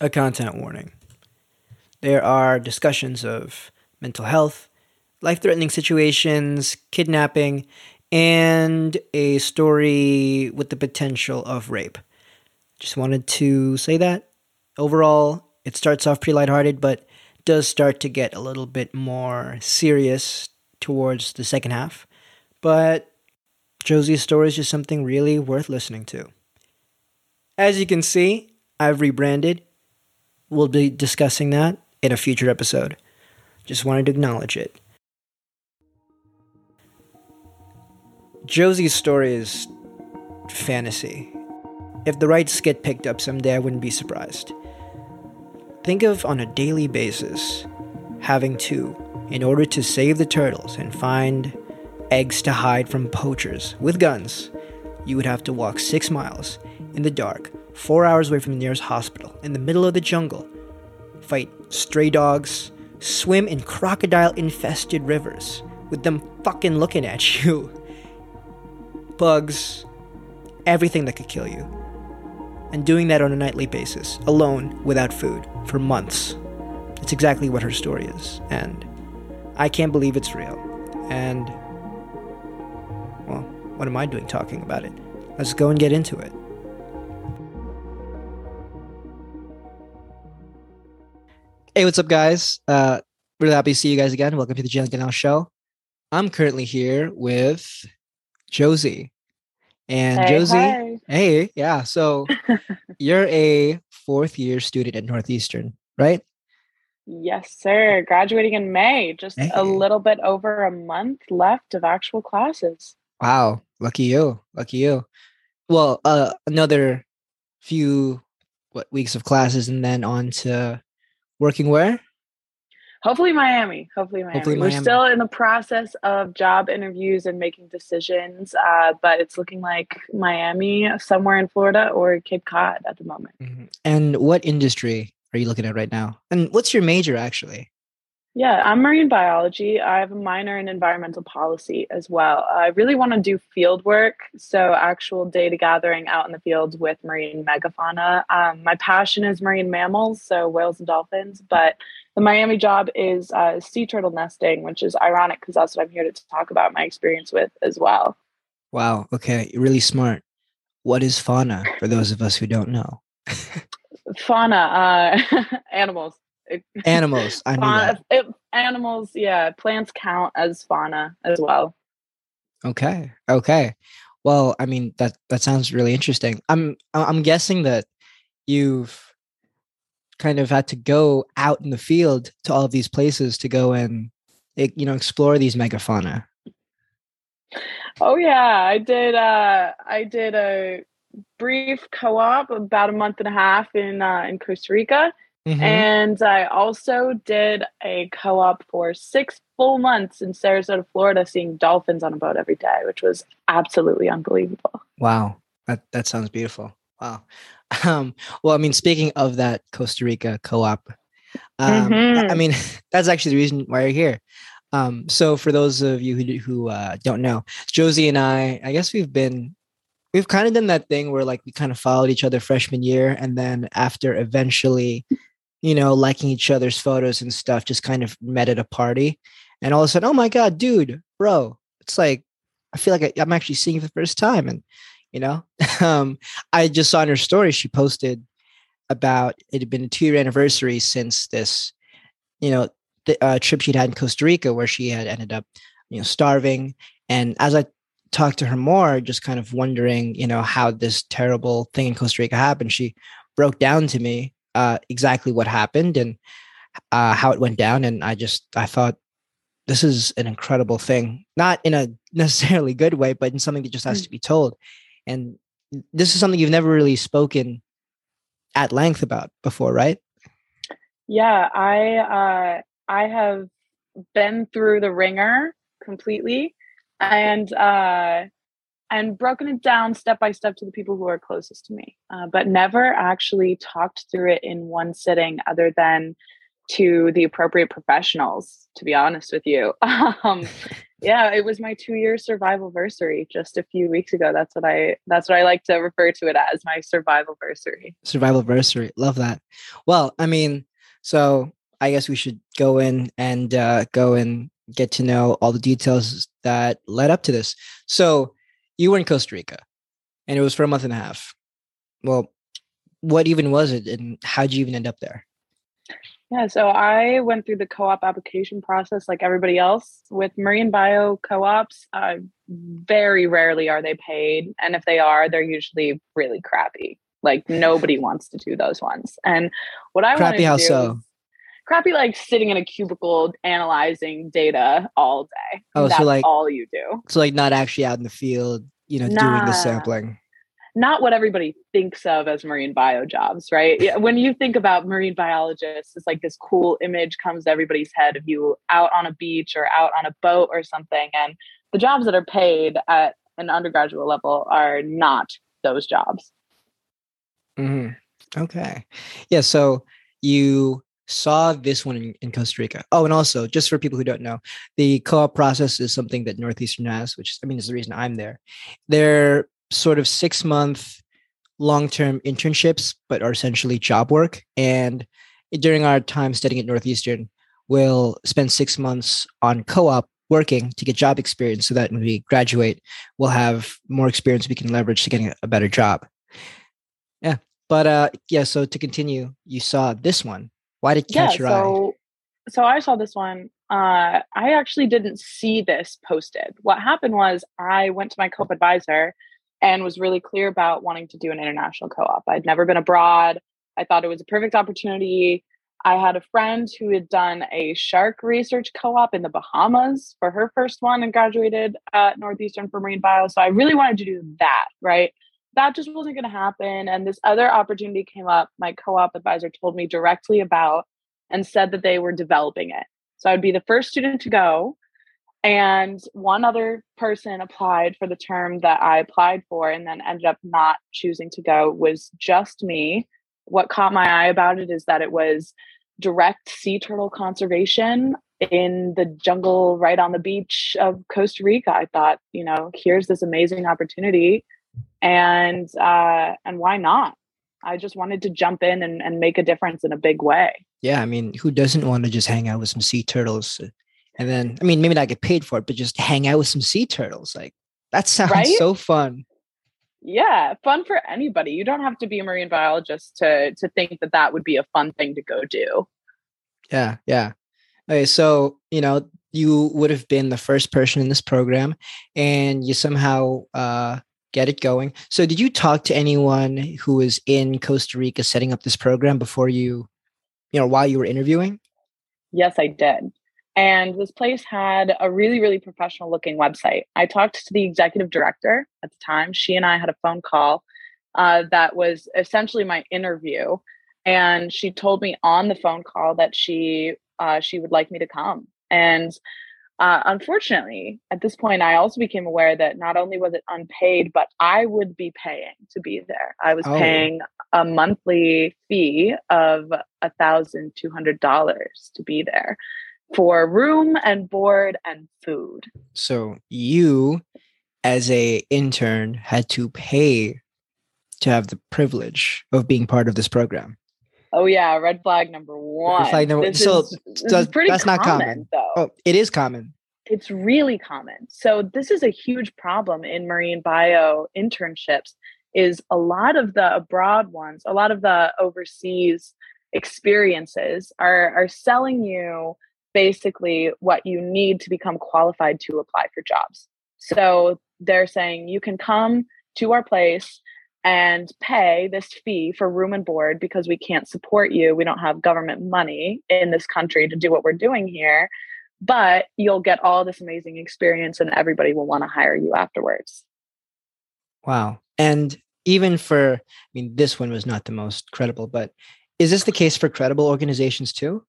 a content warning. There are discussions of mental health, life threatening situations, kidnapping, and a story with the potential of rape. Just wanted to say that. Overall, it starts off pretty lighthearted, but does start to get a little bit more serious towards the second half. But Josie's story is just something really worth listening to. As you can see, I've rebranded. We'll be discussing that in a future episode. Just wanted to acknowledge it. Josie's story is fantasy. If the rights get picked up someday, I wouldn't be surprised. Think of on a daily basis having to, in order to save the turtles and find eggs to hide from poachers with guns, you would have to walk six miles in the dark, four hours away from the nearest hospital, in the middle of the jungle, fight stray dogs, swim in crocodile infested rivers with them fucking looking at you, bugs, everything that could kill you. And doing that on a nightly basis, alone, without food, for months. It's exactly what her story is. And I can't believe it's real. And, well, what am I doing talking about it? Let's go and get into it. Hey, what's up, guys? Uh, really happy to see you guys again. Welcome to the Jen Ganal Show. I'm currently here with Josie. And Hey, Josie, hi. hey, yeah. So you're a fourth year student at Northeastern, right? Yes, sir. Graduating in May. Just Hey. a little bit over a month left of actual classes. Wow, lucky you, lucky you. Well, uh, another few what weeks of classes, and then on to working where? Hopefully Miami. Hopefully Miami. Hopefully We're still in the process of job interviews and making decisions, uh, but it's looking like Miami, somewhere in Florida, or Cape Cod at the moment. Mhm. And what industry are you looking at right now? And what's your major actually? Yeah, I'm marine biology. I have a minor in environmental policy as well. I really want to do field work, so actual data gathering out in the fields with marine megafauna. Um, my passion is marine mammals, so whales and dolphins, but the Miami job is uh, sea turtle nesting, which is ironic because that's what I'm here to talk about my experience with as well. Wow. Okay, you're really smart. What is fauna for those of us who don't know? Fauna, uh, animals. Animals. I fauna, it- animals, yeah, plants count as fauna as well. Okay. Okay. Well, I mean that that sounds really interesting. I'm I'm guessing that you've kind of had to go out in the field to all of these places to go and you know explore these megafauna. Oh yeah, I did. Uh, I did a brief co-op about a month and a half in uh, in Costa Rica, Mhm. and I also did a co-op for six full months in Sarasota, Florida, seeing dolphins on a boat every day, which was absolutely unbelievable. Wow, that that sounds beautiful. Wow. Um, well, I mean, speaking of that Costa Rica co-op, um, I- I mean, that's actually the reason why you're here. Um, so for those of you who who uh, don't know, Josie and I, I guess we've been we've kind of done that thing where like we kind of followed each other freshman year, and then after eventually, you know, liking each other's photos and stuff, just kind of met at a party, and all of a sudden, oh my god, dude, bro, it's like I feel like I, I'm actually seeing you for the first time, and you know, um, I just saw in her story she posted about it had been a two year anniversary since this, you know, the uh, trip she'd had in Costa Rica where she had ended up, you know, starving. And as I talked to her more, just kind of wondering, you know, how this terrible thing in Costa Rica happened, she broke down to me uh, exactly what happened and uh, how it went down. And I just, I thought, this is an incredible thing, not in a necessarily good way, but in something that just has Mm. to be told. And this is something you've never really spoken at length about before, right? Yeah, I uh, I have been through the ringer completely, and uh, and broken it down step by step to the people who are closest to me, uh, but never actually talked through it in one sitting, other than to the appropriate professionals. To be honest with you, um, Yeah, it was my two year survival versary just a few weeks ago. That's what I that's what I like to refer to it as my survival versary. Survival versary. Love that. Well, I mean, so I guess we should go in and uh, go and get to know all the details that led up to this. So you were in Costa Rica and it was for a month and a half. Well, what even was it and how'd you even end up there? Yeah, so I went through the co-op application process like everybody else. With marine bio co-ops, uh, very rarely are they paid, and if they are, they're usually really crappy. Like nobody wants to do those ones. And what I crappy how so? Crappy like sitting in a cubicle analyzing data all day. Oh, That's so like all you do. So like not actually out in the field, you know, nah. doing the sampling not what everybody thinks of as marine bio jobs, right? When you think about marine biologists, it's like this cool image comes to everybody's head of you out on a beach or out on a boat or something. And the jobs that are paid at an undergraduate level are not those jobs. Mm-hmm. Okay. Yeah. So you saw this one in, in, Costa Rica. Oh, and also, just for people who don't know, the co-op process is something that Northeastern has, which I mean is the reason I'm there. They're sort of six month long term internships, but are essentially job work. And during our time studying at Northeastern, we'll spend six months on co op working to get job experience so that when we graduate, we'll have more experience we can leverage to getting a better job. Yeah. But uh yeah, so to continue, you saw this one. Why did it catch yeah, your so, eye? So I saw this one. Uh I actually didn't see this posted. What happened was I went to my co-op advisor and was really clear about wanting to do an international co-op. I'd never been abroad. I thought it was a perfect opportunity. I had a friend who had done a shark research co-op in the Bahamas for her first one and graduated at Northeastern for marine bio. So I really wanted to do that, right? That just wasn't going to happen. And this other opportunity came up. My co-op advisor told me directly about and said that they were developing it. So I'd be the first student to go and one other person applied for the term that I applied for and then ended up not choosing to go was just me. What caught my eye about it is that it was direct sea turtle conservation in the jungle right on the beach of Costa Rica. I thought, you know, here's this amazing opportunity and uh and why not? I just wanted to jump in and, and make a difference in a big way. Yeah, I mean, who doesn't want to just hang out with some sea turtles? And then, I mean, maybe not get paid for it, but just hang out with some sea turtles. Like that sounds right? so fun. Yeah, fun for anybody. You don't have to be a marine biologist to to think that that would be a fun thing to go do. Yeah, yeah. Okay, so you know you would have been the first person in this program, and you somehow uh, get it going. So, did you talk to anyone who was in Costa Rica setting up this program before you, you know, while you were interviewing? Yes, I did. And this place had a really, really professional looking website. I talked to the executive director at the time. She and I had a phone call uh, that was essentially my interview. And she told me on the phone call that she uh, she would like me to come. And uh, unfortunately, at this point, I also became aware that not only was it unpaid, but I would be paying to be there. I was oh. paying a monthly fee of a thousand two hundred dollars to be there for room and board and food. So you as a intern had to pay to have the privilege of being part of this program. Oh yeah, red flag number one. Red flag number, so is, does, that's common, not common though. Oh, it is common. It's really common. So this is a huge problem in marine bio internships is a lot of the abroad ones, a lot of the overseas experiences are are selling you basically what you need to become qualified to apply for jobs. So they're saying you can come to our place and pay this fee for room and board because we can't support you. We don't have government money in this country to do what we're doing here. But you'll get all this amazing experience and everybody will want to hire you afterwards. Wow. And even for, I mean, this one was not the most credible, but is this the case for credible organizations too?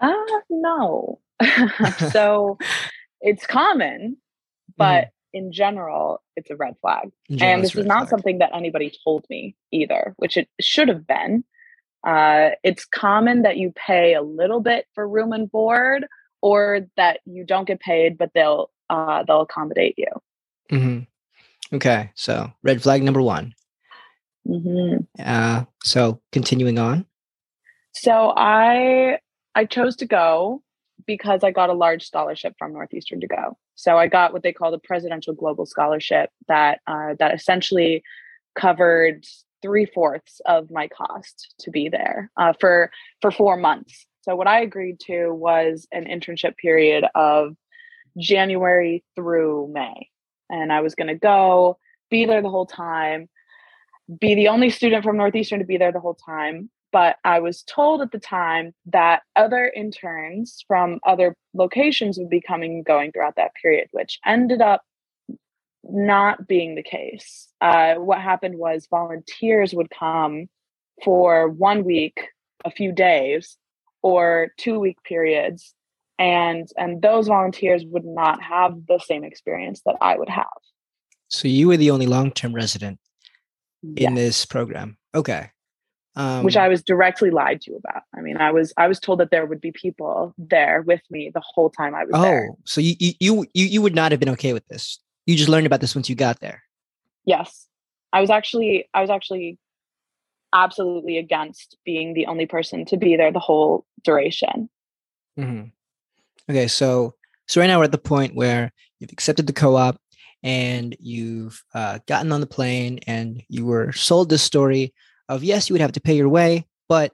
Uh, no. so it's common, but mm. In general, it's a red flag. General, and this is not flag. something that anybody told me either, which it should have been. Uh, it's common that you pay a little bit for room and board or that you don't get paid, but they'll uh, they'll accommodate you. Mm-hmm. Okay, so red flag number one. Mm-hmm. Uh, so continuing on. So I I chose to go because I got a large scholarship from Northeastern to go. So I got what they call the Presidential Global Scholarship that uh, that essentially covered three fourths of my cost to be there uh, for for four months. So what I agreed to was an internship period of January through May, and I was going to go be there the whole time, be the only student from Northeastern to be there the whole time. But I was told at the time that other interns from other locations would be coming and going throughout that period, which ended up not being the case. Uh, what happened was volunteers would come for one week, a few days, or two week periods, and and those volunteers would not have the same experience that I would have. So you were the only long term resident in Yes. this program. Okay. Um, which I was directly lied to about. I mean, I was I was told that there would be people there with me the whole time I was there. oh, there. so you, you you you would not have been okay with this. You just learned about this once you got there. Yes. I was actually I was actually absolutely against being the only person to be there the whole duration. hmm Okay, so so right now we're at the point where you've accepted the co-op and you've uh, gotten on the plane and you were sold this story of yes, you would have to pay your way, but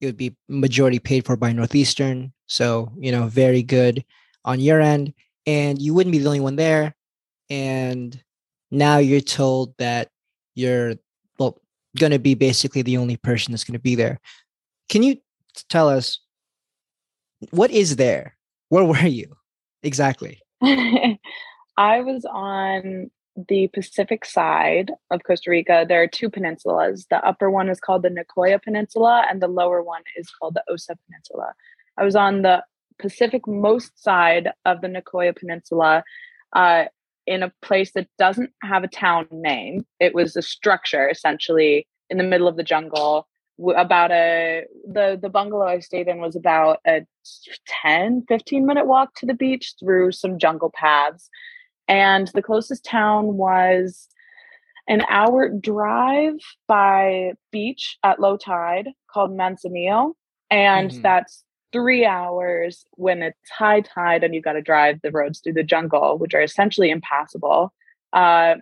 it would be majority paid for by Northeastern. So you know, very good on your end, and you wouldn't be the only one there. And now you're told that you're well going to be basically the only person that's going to be there. Can you tell us what is there? Where were you exactly? I was on the Pacific side of Costa Rica. There are two peninsulas. The upper one is called the Nicoya Peninsula, and the lower one is called the Osa Peninsula. I was on the Pacific most side of the Nicoya Peninsula uh, in a place that doesn't have a town name. It was a structure essentially in the middle of the jungle. About a the the bungalow I stayed in was about a 10 15 minute walk to the beach through some jungle paths and the closest town was an hour drive by beach at low tide called Manzanillo. And Mhm. that's three hours when it's high tide and you've got to drive the roads through the jungle, which are essentially impassable. Uh,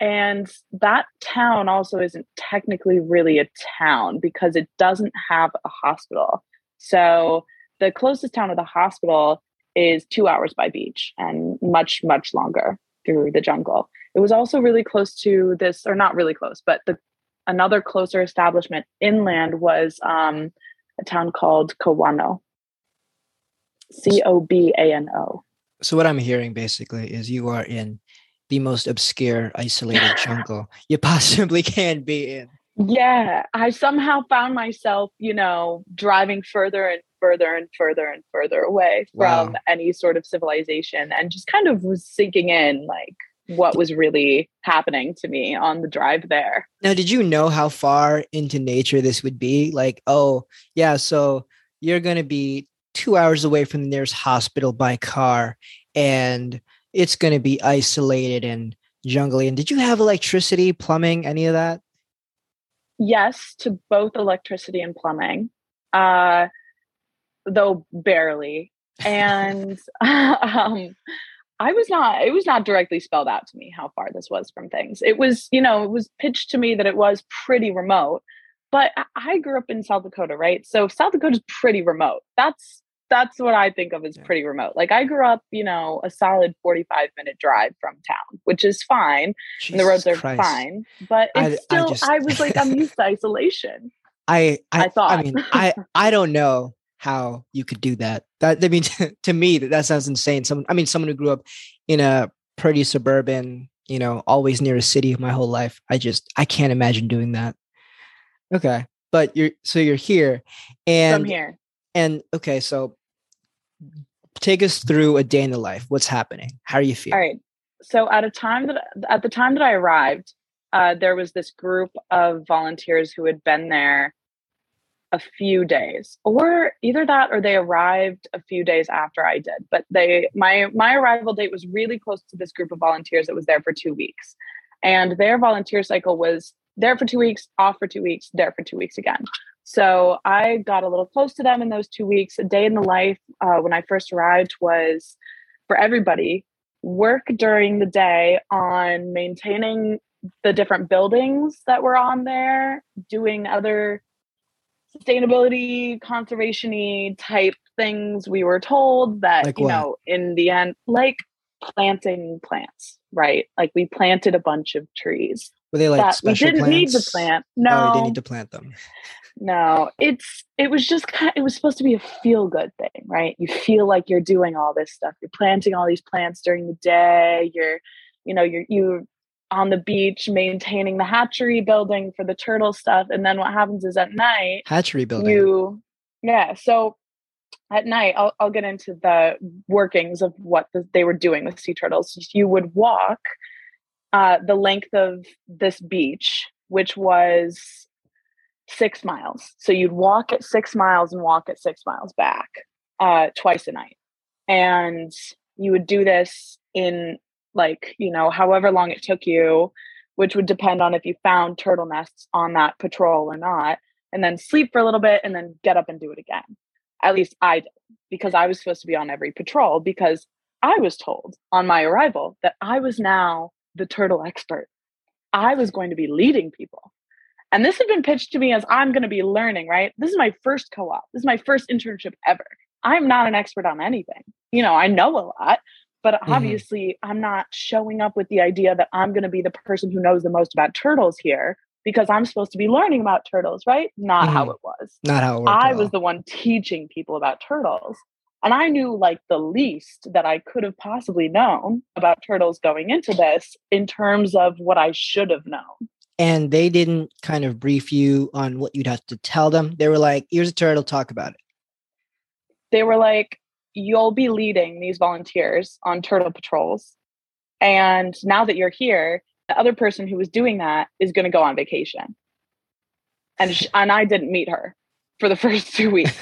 and that town also isn't technically really a town because it doesn't have a hospital. So the closest town with a hospital is two hours by beach and much, much longer through the jungle. It was also really close to this, or not really close, but the another closer establishment inland was um, a town called Cobano. C O B A N O. So what I'm hearing basically is you are in the most obscure, isolated jungle you possibly can be in. Yeah, I somehow found myself, you know, driving further and further and further and further away from Wow. any sort of civilization and just kind of was sinking in like what was really happening to me on the drive there. Now, did you know how far into nature this would be? Like, oh, yeah, so you're going to be two hours away from the nearest hospital by car, and it's going to be isolated and jungly. And did you have electricity, plumbing, any of that? Yes, to both electricity and plumbing, uh, though barely. And um, I was not, it was not directly spelled out to me how far this was from things. It was, you know, it was pitched to me that it was pretty remote. But I- I grew up in South Dakota, right? So South Dakota's pretty remote. That's that's what I think of as Yeah. pretty remote. Like I grew up, you know, a solid 45 minute drive from town, which is fine. and the roads are Christ. fine. But it's I still, just- I was like, I'm used to isolation. I, I, I I, thought. mean, I, I don't know how you could do that. That, I mean, to, to me, that, that sounds insane. Someone, I mean, someone who grew up in a pretty suburban, you know, always near a city my whole life. I just, I can't imagine doing that. Okay, but you're, so you're here, and from here. and okay, so take us through a day in the life. What's happening? How are you feeling? All right. So at a time that at the time that I arrived, uh, there was this group of volunteers who had been there a few days or either that or they arrived a few days after I did. But they my my arrival date was really close to this group of volunteers that was there for 2 weeks. And their volunteer cycle was there for 2 weeks, off for 2 weeks, there for 2 weeks again. So I got a little close to them in those 2 weeks. A day in the life uh, when I first arrived was for everybody work during the day on maintaining the different buildings that were on there, doing other sustainability conservation type things we were told that like you what? know in the end like planting plants right? Like we planted a bunch of trees. Were they like we didn't plants? need to plant. No oh, you didn't need to plant them. No. It's it was just kind of, it was supposed to be a feel good thing right? You feel like you're doing all this stuff. You're planting all these plants during the day. You're you know you're you on the beach maintaining the hatchery building for the turtle stuff. And then what happens is at night hatchery building. you yeah so at night i'll, I'll get into the workings of what the, they were doing with sea turtles. You would walk uh, the length of this beach which was six miles. So you'd walk at six miles and walk at six miles back uh, twice a night. And you would do this in like you know however long it took you which would depend on if you found turtle nests on that patrol or not and then sleep for a little bit and then get up and do it again. At least i did because i was supposed to be on every patrol because i was told on my arrival that i was now the turtle expert. I was going to be leading people. And this had been pitched to me as i'm going to be learning right? This is my first co-op. This is my first internship ever. I'm not an expert on anything. You know i know a lot but mm-hmm. obviously, mm-hmm. I'm not showing up with the idea that I'm going to be the person who knows the most about turtles here because I'm supposed to be learning about turtles, right? Not mm-hmm. how it was. Not how it worked. I was the one teaching people about turtles. And I knew like the least that I could have possibly known about turtles going into this in terms of what I should have known. And they didn't kind of brief you on what you'd have to tell them. They were like, here's a turtle, talk about it. They were like, you'll be leading these volunteers on turtle patrols. And now that you're here, the other person who was doing that is going to go on vacation. And sh- and I didn't meet her for the first two weeks.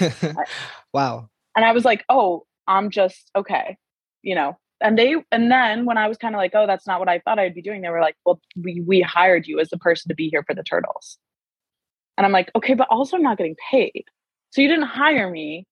wow. And I was like, "Oh, I'm just okay." You know. And they and then when I was kind of like, "Oh, that's not what I thought I'd be doing." They were like, "Well, we we hired you as the person to be here for the turtles." And I'm like, "Okay, but also I'm not getting paid." So you didn't hire me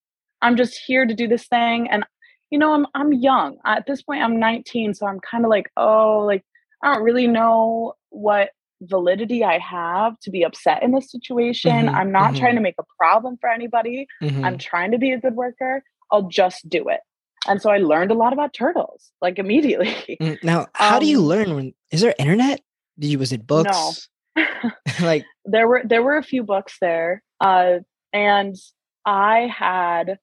I'm just here to do this thing. And, you know, I'm, I'm young at this point, I'm 19. So I'm kind of like, oh, like, I don't really know what validity I have to be upset in this situation. Mm-hmm, I'm not mm-hmm. trying to make a problem for anybody. Mm-hmm. I'm trying to be a good worker. I'll just do it. And so I learned a lot about turtles like immediately. Mm, now, how um, do you um learn when is there internet? Did you was it books? No. like there were there were a few books there. Uh and I had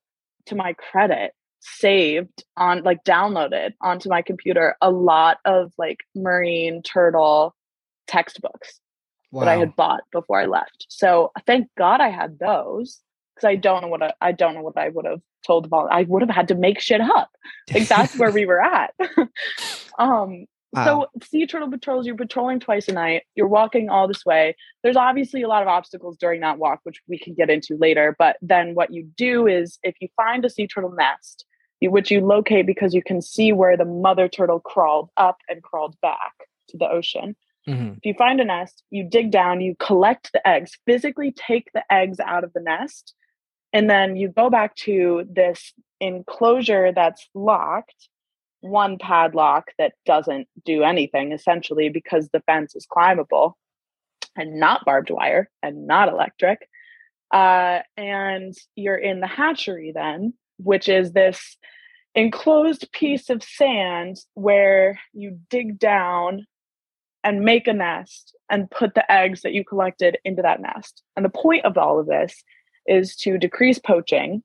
to my credit saved on like downloaded onto my computer a lot of like marine turtle textbooks wow. that I had bought before I left. So thank God I had those because I don't know what I, I don't know what I would have told the vol- I would have had to make shit up. Like that's where we were at. um. So sea turtle patrols, you're patrolling twice a night. You're walking all this way. There's obviously a lot of obstacles during that walk, which we can get into later. But then what you do is if you find a sea turtle nest, which you locate because you can see where the mother turtle crawled up and crawled back to the ocean. Mm-hmm. If you find a nest, you dig down, you collect the eggs, physically take the eggs out of the nest, and then you go back to this enclosure that's locked one padlock that doesn't do anything essentially because the fence is climbable and not barbed wire and not electric. Uh, and you're in the hatchery then, which is this enclosed piece of sand where you dig down and make a nest and put the eggs that you collected into that nest. And the point of all of this is to decrease poaching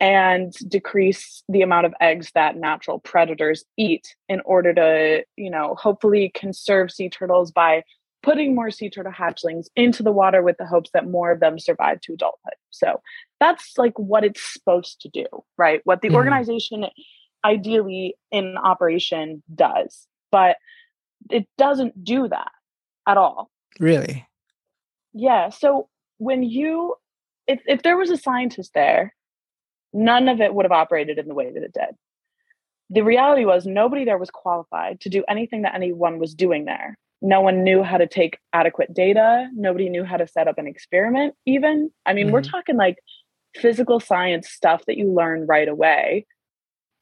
and decrease the amount of eggs that natural predators eat in order to, you know, hopefully conserve sea turtles by putting more sea turtle hatchlings into the water with the hopes that more of them survive to adulthood. So that's like what it's supposed to do, right? What the mm-hmm. organization ideally in operation does, but it doesn't do that at all. Really? Yeah. So when you if, if there was a scientist there, none of it would have operated in the way that it did. The reality was nobody there was qualified to do anything that anyone was doing there. No one knew how to take adequate data. Nobody knew how to set up an experiment, even. I mean, mm-hmm. we're talking like physical science stuff that you learn right away.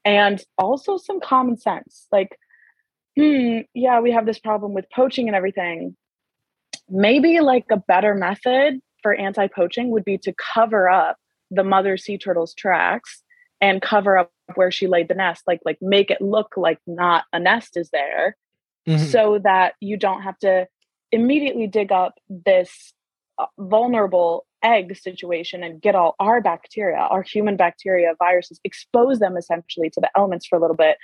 And also some common sense. Like, hmm, yeah, we have this problem with poaching and everything. Maybe like a better method for anti poaching would be to cover up the mother sea turtle's tracks and cover up where she laid the nest like like make it look like not a nest is there mm-hmm. so that you don't have to immediately dig up this uh, vulnerable egg situation and get all our bacteria our human bacteria viruses expose them essentially to the elements for a little bit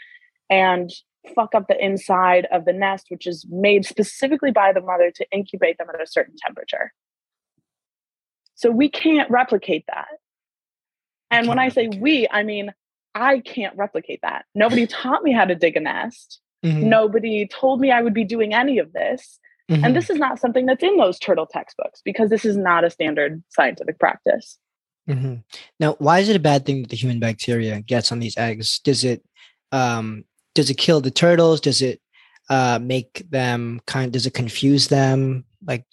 and fuck up the inside of the nest which is made specifically by the mother to incubate them at a certain temperature so we can't replicate that and when I say we, I mean, I can't replicate that. Nobody taught me how to dig a nest. Mm-hmm. Nobody told me I would be doing any of this. Mm-hmm. And this is not something that's in those turtle textbooks because this is not a standard scientific practice. Mm-hmm. Now, why is it a bad thing that the human bacteria gets on these eggs? Does it um, does it kill the turtles? Does it uh, make them kind? Does it confuse them? Like,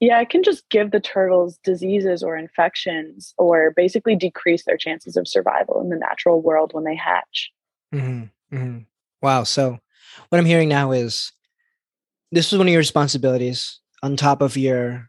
yeah, it can just give the turtles diseases or infections or basically decrease their chances of survival in the natural world when they hatch. Mm-hmm, mm-hmm. Wow. So, what I'm hearing now is this was one of your responsibilities on top of your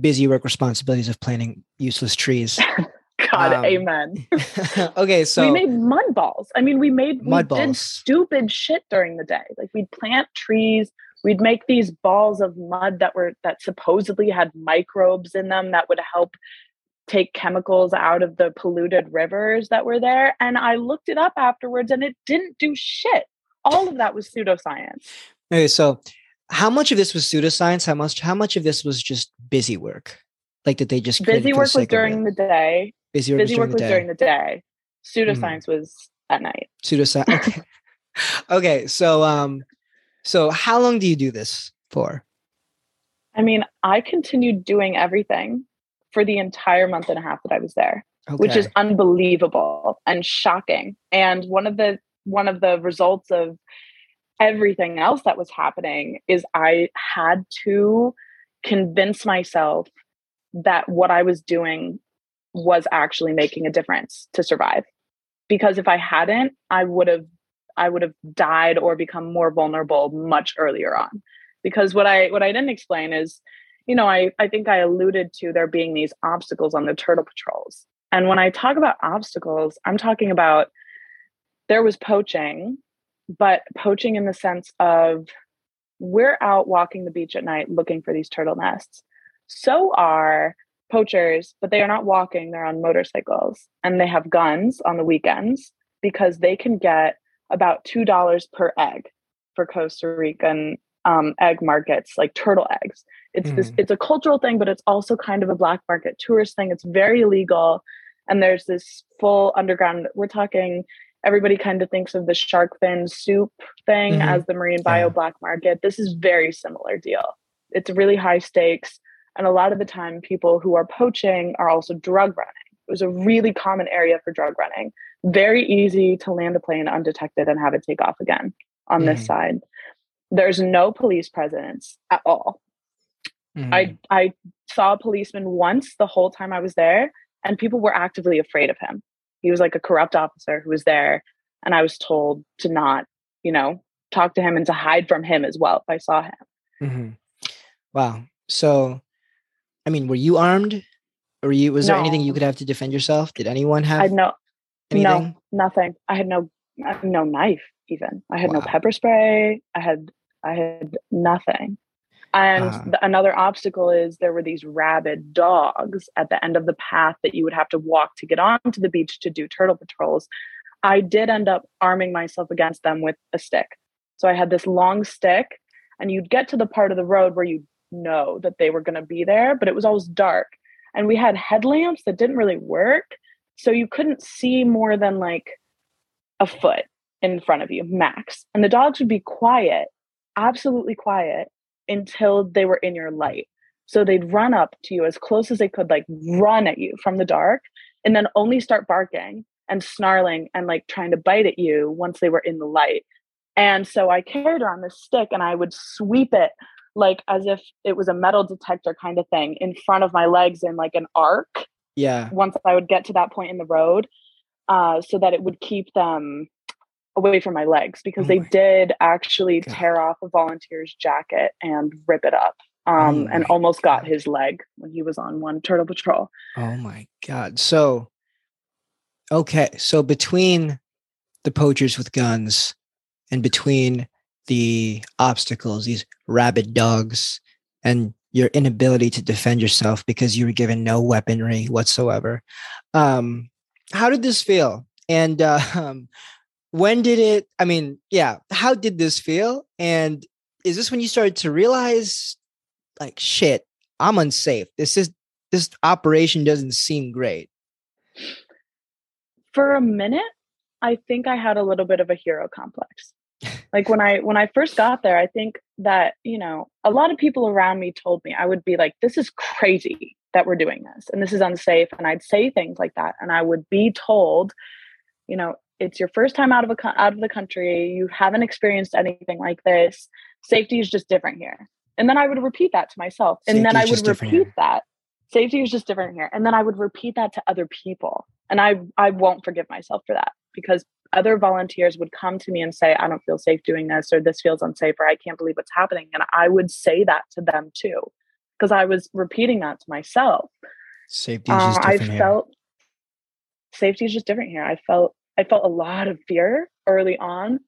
busy work responsibilities of planting useless trees. God, um, amen. okay, so we made mud balls. I mean, we made mud we balls. did stupid shit during the day. Like we'd plant trees, we'd make these balls of mud that were that supposedly had microbes in them that would help take chemicals out of the polluted rivers that were there and i looked it up afterwards and it didn't do shit. All of that was pseudoscience. Okay so how much of this was pseudoscience? How much how much of this was just busy work? Like did they just busy work was during the day. Busy work busy was, during, work the was during the day. Pseudoscience mm. was at night. Pseudoscience okay. okay so um so, how long do you do this for? I mean, I continued doing everything for the entire month and a half that I was there, okay. which is unbelievable and shocking. And one of the one of the results of everything else that was happening is I had to convince myself that what I was doing was actually making a difference to survive. Because if I hadn't, I would have I would have died or become more vulnerable much earlier on. Because what I what I didn't explain is, you know, I, I think I alluded to there being these obstacles on the turtle patrols. And when I talk about obstacles, I'm talking about there was poaching, but poaching in the sense of we're out walking the beach at night looking for these turtle nests. So are poachers, but they are not walking, they're on motorcycles and they have guns on the weekends because they can get about two dollars per egg for Costa Rican um, egg markets, like turtle eggs. It's mm. this. It's a cultural thing, but it's also kind of a black market tourist thing. It's very illegal, and there's this full underground. We're talking. Everybody kind of thinks of the shark fin soup thing mm-hmm. as the marine bio yeah. black market. This is very similar deal. It's really high stakes, and a lot of the time, people who are poaching are also drug running. It was a really common area for drug running very easy to land a plane undetected and have it take off again on mm. this side. There's no police presence at all. Mm. I I saw a policeman once the whole time I was there, and people were actively afraid of him. He was like a corrupt officer who was there, and I was told to not, you know, talk to him and to hide from him as well if I saw him. Mm-hmm. Wow. So, I mean, were you armed? Or you was no. there anything you could have to defend yourself? Did anyone have? I no, Anything? No, nothing. I had no no knife even. I had wow. no pepper spray. I had I had nothing. And uh, the, another obstacle is there were these rabid dogs at the end of the path that you would have to walk to get onto the beach to do turtle patrols. I did end up arming myself against them with a stick. So I had this long stick, and you'd get to the part of the road where you know that they were going to be there, but it was always dark. And we had headlamps that didn't really work. So you couldn't see more than like a foot in front of you, max. And the dogs would be quiet, absolutely quiet, until they were in your light. So they'd run up to you as close as they could, like run at you from the dark, and then only start barking and snarling and like trying to bite at you once they were in the light. And so I carried around this stick and I would sweep it like as if it was a metal detector kind of thing in front of my legs in like an arc. Yeah. Once I would get to that point in the road, uh, so that it would keep them away from my legs because oh they did actually God. tear off a volunteer's jacket and rip it up. Um, oh and almost God. got his leg when he was on one turtle patrol. Oh my God. So, okay. So between the poachers with guns and between the obstacles, these rabid dogs, and your inability to defend yourself because you were given no weaponry whatsoever. Um, how did this feel? And uh, um, when did it? I mean, yeah, how did this feel? And is this when you started to realize, like, shit, I'm unsafe. This is this operation doesn't seem great. For a minute, I think I had a little bit of a hero complex like when i when i first got there i think that you know a lot of people around me told me i would be like this is crazy that we're doing this and this is unsafe and i'd say things like that and i would be told you know it's your first time out of a out of the country you haven't experienced anything like this safety is just different here. And then i would repeat that to myself and safety then i would repeat that. Safety is just different here and then i would repeat that to other people and i i won't forgive myself for that because other volunteers would come to me and say, I don't feel safe doing this, or this feels unsafe, or I can't believe what's happening. And I would say that to them too, because I was repeating that to myself. Safety is just uh, different I felt safety is just different here. I felt I felt a lot of fear early on,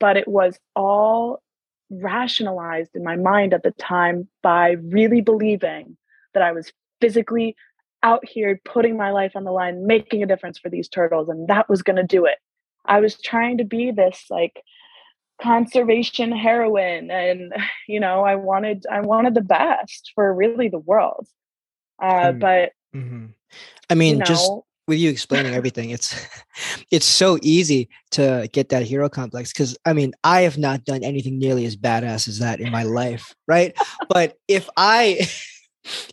but it was all rationalized in my mind at the time by really believing that I was physically out here putting my life on the line, making a difference for these turtles, and that was going to do it. I was trying to be this like conservation heroine and you know i wanted i wanted the best for really the world uh um, but mm-hmm. i mean you know, just with you explaining everything it's it's so easy to get that hero complex because i mean i have not done anything nearly as badass as that in my life right but if i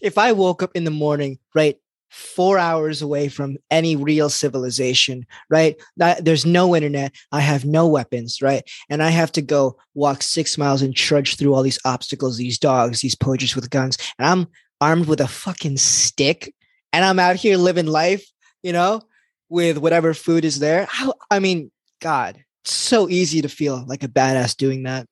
if i woke up in the morning right four hours away from any real civilization, right? There's no internet. I have no weapons, right? And I have to go walk six miles and trudge through all these obstacles, these dogs, these poachers with guns. And I'm armed with a fucking stick and I'm out here living life, you know, with whatever food is there. How, I mean, God, so easy to feel like a badass doing that.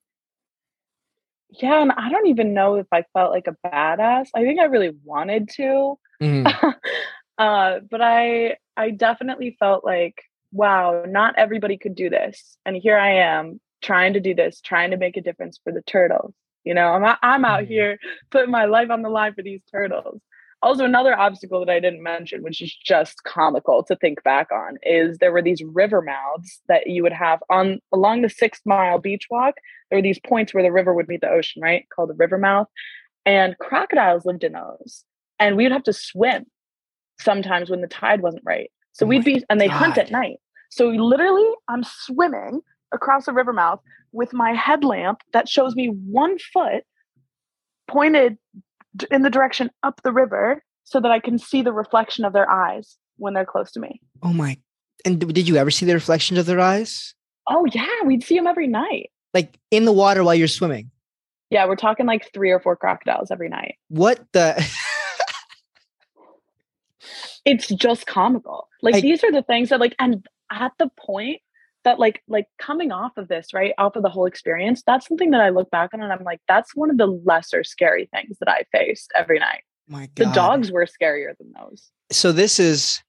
Yeah, and I don't even know if I felt like a badass. I think I really wanted to Mm-hmm. uh, but I I definitely felt like, wow, not everybody could do this, and here I am trying to do this, trying to make a difference for the turtles. You know, I'm I'm out mm-hmm. here putting my life on the line for these turtles. Also, another obstacle that I didn't mention, which is just comical to think back on, is there were these river mouths that you would have on along the six mile beach walk. There were these points where the river would meet the ocean, right? Called the river mouth. And crocodiles lived in those and we would have to swim sometimes when the tide wasn't right. So oh we'd be, and they hunt at night. So literally, I'm swimming across the river mouth with my headlamp that shows me one foot pointed in the direction up the river so that I can see the reflection of their eyes when they're close to me. Oh my. And did you ever see the reflection of their eyes? Oh, yeah. We'd see them every night. Like in the water while you're swimming? Yeah. We're talking like three or four crocodiles every night. What the? it's just comical. Like I, these are the things that like and at the point that like like coming off of this, right? Off of the whole experience, that's something that I look back on and I'm like, that's one of the lesser scary things that I faced every night. My God. The dogs were scarier than those. So this is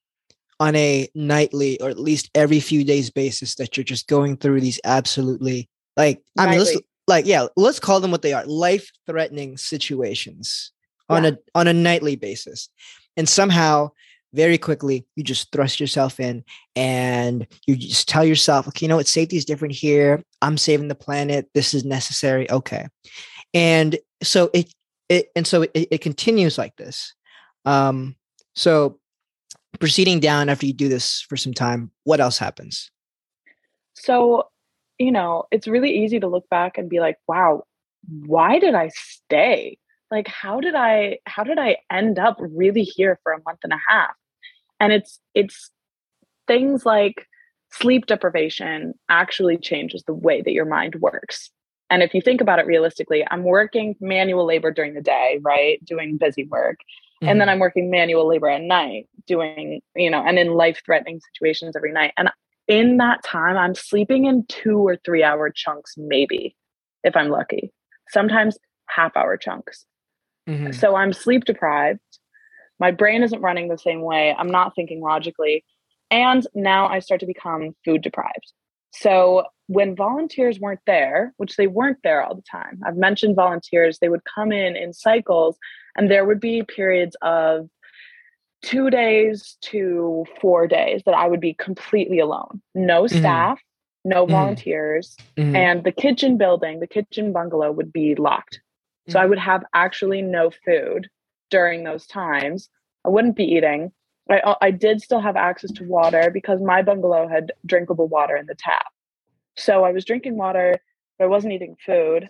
on a nightly or at least every few days basis that you're just going through these absolutely like I mean let's like yeah, let's call them what they are, life-threatening situations on a on a nightly basis. And somehow very quickly you just thrust yourself in and you just tell yourself okay you know what? Safety is different here. I'm saving the planet. This is necessary. Okay. And so it, it and so it, it continues like this. Um so proceeding down after you do this for some time what else happens? So you know it's really easy to look back and be like wow why did i stay like how did I how did I end up really here for a month and a half? And it's it's things like sleep deprivation actually changes the way that your mind works. And if you think about it realistically, I'm working manual labor during the day, right? Doing busy work. Mm-hmm. And then mm-hmm. I'm working manual labor at night, doing, you know, and in life threatening situations every night. And in that time, I'm sleeping in two or three hour chunks, maybe, if I'm lucky. Sometimes half hour chunks. Mm-hmm. So I'm sleep deprived. My brain isn't running the same way. I'm not thinking logically. And now I start to become food deprived. So when volunteers weren't there, which they weren't there all the time, I've mentioned volunteers, they would come in in cycles and there would be periods of two days to four days that I would be completely alone. No mm-hmm. staff, mm-hmm. no volunteers, mm-hmm. and the kitchen building, the kitchen bungalow would be locked. Mm-hmm. So I mm. would have actually no food during those times. I wouldn't be eating. I, uh, I did still have access to water because my bungalow had drinkable water in the tap. So I was drinking water, but I wasn't eating food.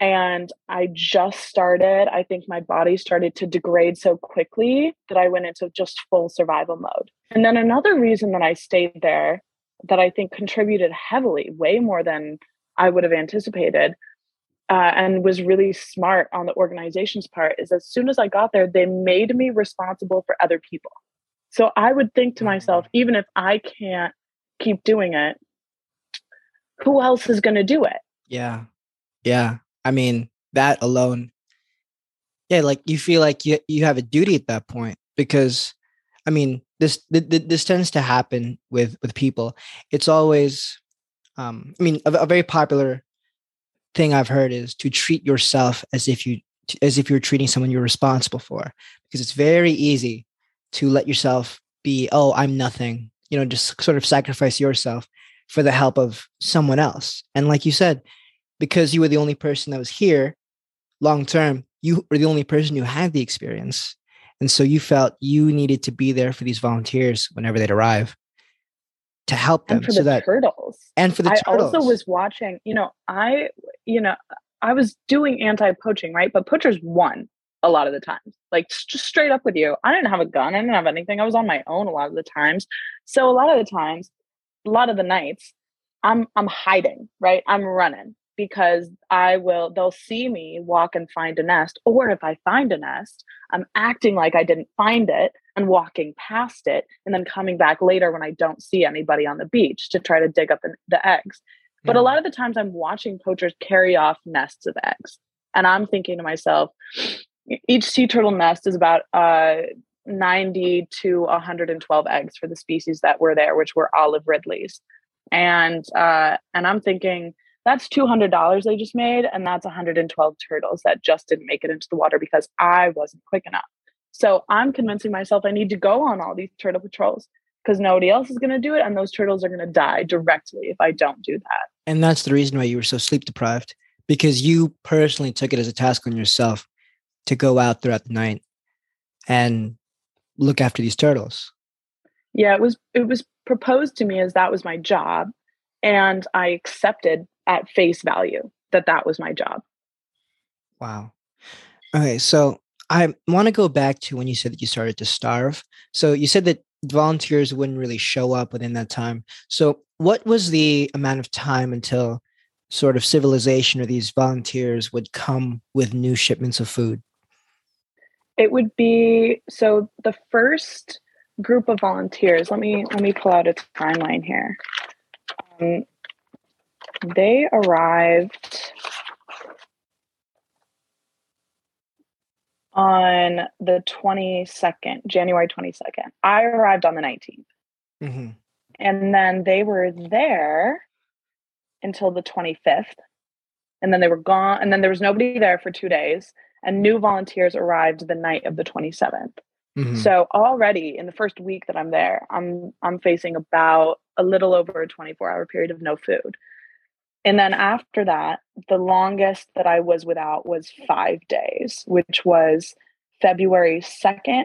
And I just started, I think my body started to degrade so quickly that I went into just full survival mode. And then another reason that I stayed there that I think contributed heavily, way more than I would have anticipated, uh, and was really smart on the organization's part, is as soon as I got there, they made me responsible for other people. So I would think to myself, mm-hmm. even if I can't keep doing it, who else is going to do it? Yeah. Yeah. I mean, that alone, yeah, like you feel like you, you have a duty at that point because, I mean, this this tends to happen with with people. It's always, um, I mean, a, a very popular thing I've heard is to treat yourself as if you as if you're treating someone you're responsible for because it's very easy to let yourself be, oh, I'm nothing, you know, just sort of sacrifice yourself for the help of someone else. And like you said, because you were the only person that was here long term, you were the only person who had the experience. And so you felt you needed to be there for these volunteers whenever they'd arrive to help them. And for so the that, turtles. And for the turtles I turtles. also was watching, you know, I, you know, I was doing anti poaching, right? But poachers won a lot of the times. Like just straight up with you, I didn't have a gun. I didn't have anything. I was on my own a lot of the times. So a lot of the times, a lot of the nights, I'm I'm hiding, right? I'm running because I will they'll see me walk and find a nest or if I find a nest, I'm acting like I didn't find it and walking past it and then coming back later when I don't see anybody on the beach to try to dig up the, the eggs. But a lot of the times I'm watching poachers carry off nests of eggs. And I'm thinking to myself, each sea turtle nest is about uh, 90 to 112 eggs for the species that were there, which were olive ridleys. And uh, and I'm thinking that's $200 they just made, and that's 112 turtles that just didn't make it into the water because I wasn't quick enough. So I'm convincing myself I need to go on all these turtle patrols because nobody else is going to do it, and those turtles are going to die directly if I don't do that. And that's the reason why you were so sleep deprived because you personally took it as a task on yourself to go out throughout the night and look after these turtles. Yeah, it was it was proposed to me as that was my job and I accepted at face value that that was my job. Wow. Okay, so I want to go back to when you said that you started to starve. So you said that volunteers wouldn't really show up within that time. So what was the amount of time until sort of civilization or these volunteers would come with new shipments of food? It would be so the first group of volunteers. Let me let me pull out a timeline here. Um, they arrived on the 22nd, January 22nd. I arrived on the 19th. Mm-hmm. And then they were there until the 25th. And then they were gone. And then there was nobody there for two days and new volunteers arrived the night of the 27th. Mm-hmm. So already in the first week that I'm there, I'm I'm facing about a little over a 24 hour period of no food. And then after that, the longest that I was without was 5 days, which was February 2nd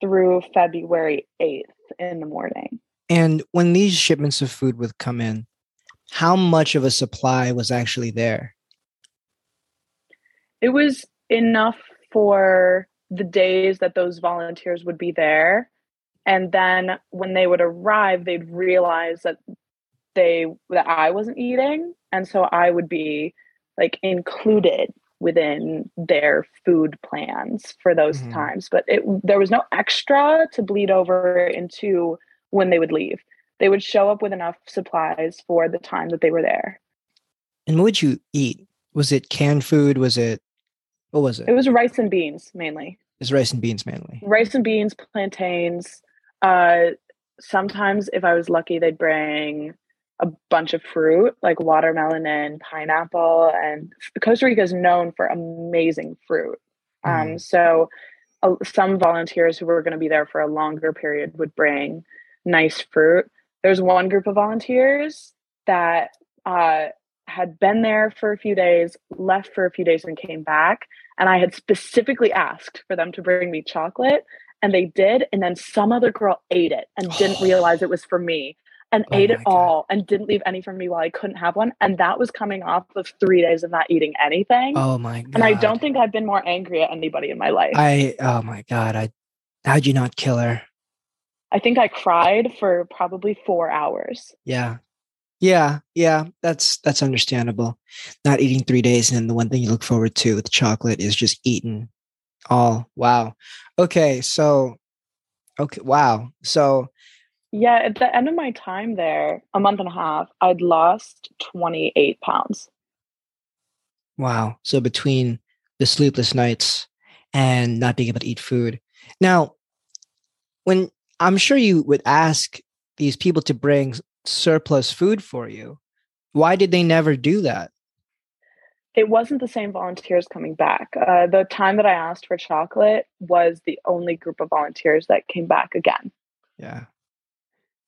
through February 8th in the morning. And when these shipments of food would come in, how much of a supply was actually there? It was enough for the days that those volunteers would be there. And then when they would arrive, they'd realize that they that I wasn't eating. And so I would be like included within their food plans for those mm-hmm. times. But it there was no extra to bleed over into when they would leave. They would show up with enough supplies for the time that they were there. And what would you eat? Was it canned food? Was it what was it? It was rice and beans mainly. It was rice and beans mainly. Rice and beans, plantains. Uh, sometimes, if I was lucky, they'd bring a bunch of fruit like watermelon and pineapple. And Costa Rica is known for amazing fruit. Mm. Um, so, uh, some volunteers who were going to be there for a longer period would bring nice fruit. There's one group of volunteers that uh, had been there for a few days, left for a few days, and came back. And I had specifically asked for them to bring me chocolate, and they did. And then some other girl ate it and didn't realize it was for me and oh ate it all and didn't leave any for me while I couldn't have one. And that was coming off of three days of not eating anything. Oh my God. And I don't think I've been more angry at anybody in my life. I, oh my God. I, how'd you not kill her? I think I cried for probably four hours. Yeah. Yeah, yeah, that's that's understandable. Not eating three days, and the one thing you look forward to with chocolate is just eating all. Wow. Okay, so okay, wow. So yeah, at the end of my time there, a month and a half, I'd lost twenty eight pounds. Wow. So between the sleepless nights and not being able to eat food. Now, when I'm sure you would ask these people to bring surplus food for you. Why did they never do that? It wasn't the same volunteers coming back. Uh, the time that I asked for chocolate was the only group of volunteers that came back again. Yeah.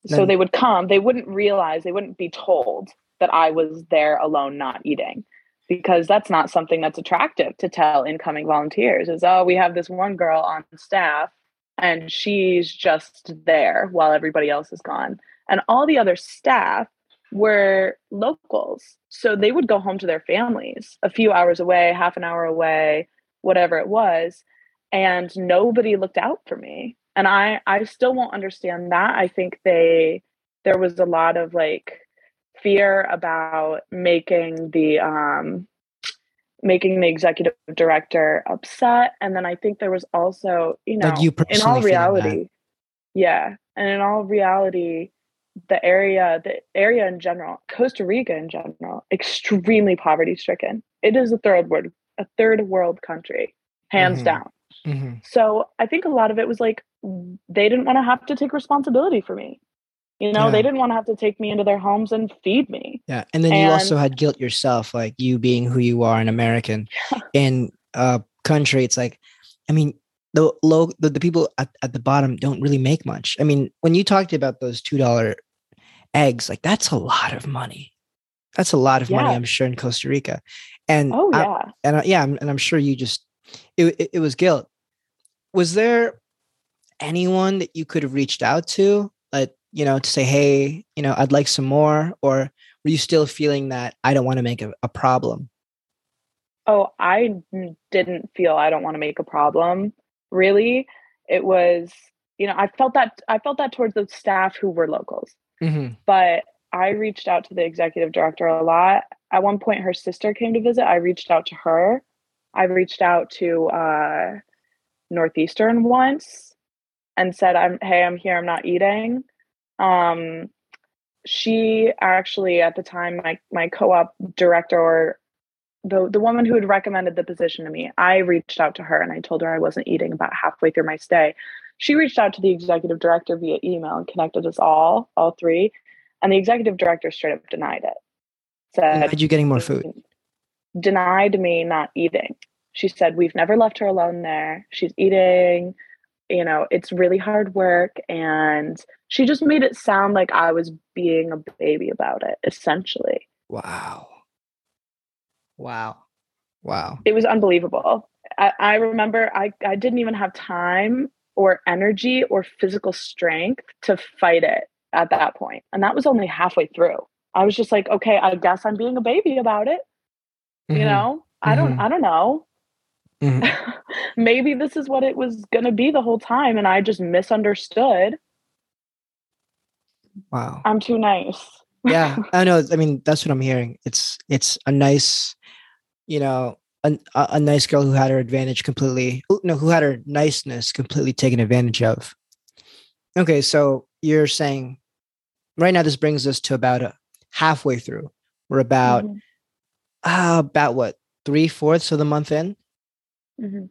So they would come, they wouldn't realize, they wouldn't be told that I was there alone not eating because that's not something that's attractive to tell incoming volunteers is oh we have this one girl on staff and she's just there while everybody else is gone and all the other staff were locals. So they would go home to their families a few hours away, half an hour away, whatever it was. And nobody looked out for me. And I, I still won't understand that. I think they, there was a lot of like fear about making the, um, making the executive director upset. And then I think there was also, you know, like you in all reality, yeah. And in all reality, the area, the area in general, Costa Rica in general, extremely poverty stricken. It is a third world, a third world country, hands mm-hmm. down. Mm-hmm. So I think a lot of it was like they didn't want to have to take responsibility for me. You know, yeah. they didn't want to have to take me into their homes and feed me. Yeah. And then and, you also had guilt yourself, like you being who you are, an American yeah. in a country. It's like, I mean, the low the, the people at, at the bottom don't really make much. I mean, when you talked about those two dollar eggs, like that's a lot of money. That's a lot of yeah. money, I'm sure, in Costa Rica. And oh yeah, I, and I, yeah, and I'm sure you just it, it, it was guilt. Was there anyone that you could have reached out to, like you know, to say, hey, you know, I'd like some more, or were you still feeling that I don't want to make a, a problem? Oh, I didn't feel I don't want to make a problem. Really, it was you know I felt that I felt that towards the staff who were locals. Mm-hmm. But I reached out to the executive director a lot. At one point, her sister came to visit. I reached out to her. I reached out to uh, Northeastern once and said, "I'm hey, I'm here. I'm not eating." Um, she actually, at the time, my my co-op director or the the woman who had recommended the position to me, I reached out to her and I told her I wasn't eating about halfway through my stay. She reached out to the executive director via email and connected us all, all three. And the executive director straight up denied it. Said, Denied you getting more food? Denied me not eating. She said, We've never left her alone there. She's eating. You know, it's really hard work. And she just made it sound like I was being a baby about it, essentially. Wow. Wow. Wow. It was unbelievable. I, I remember I, I didn't even have time or energy or physical strength to fight it at that point. And that was only halfway through. I was just like, okay, I guess I'm being a baby about it. Mm-hmm. You know, I don't, mm-hmm. I don't know. Mm-hmm. Maybe this is what it was going to be the whole time and I just misunderstood. Wow. I'm too nice. yeah, I know. I mean, that's what I'm hearing. It's it's a nice, you know, a, a nice girl who had her advantage completely. No, who had her niceness completely taken advantage of. Okay, so you're saying right now this brings us to about a, halfway through. We're about mm-hmm. uh, about what three fourths of the month in. Mm-hmm.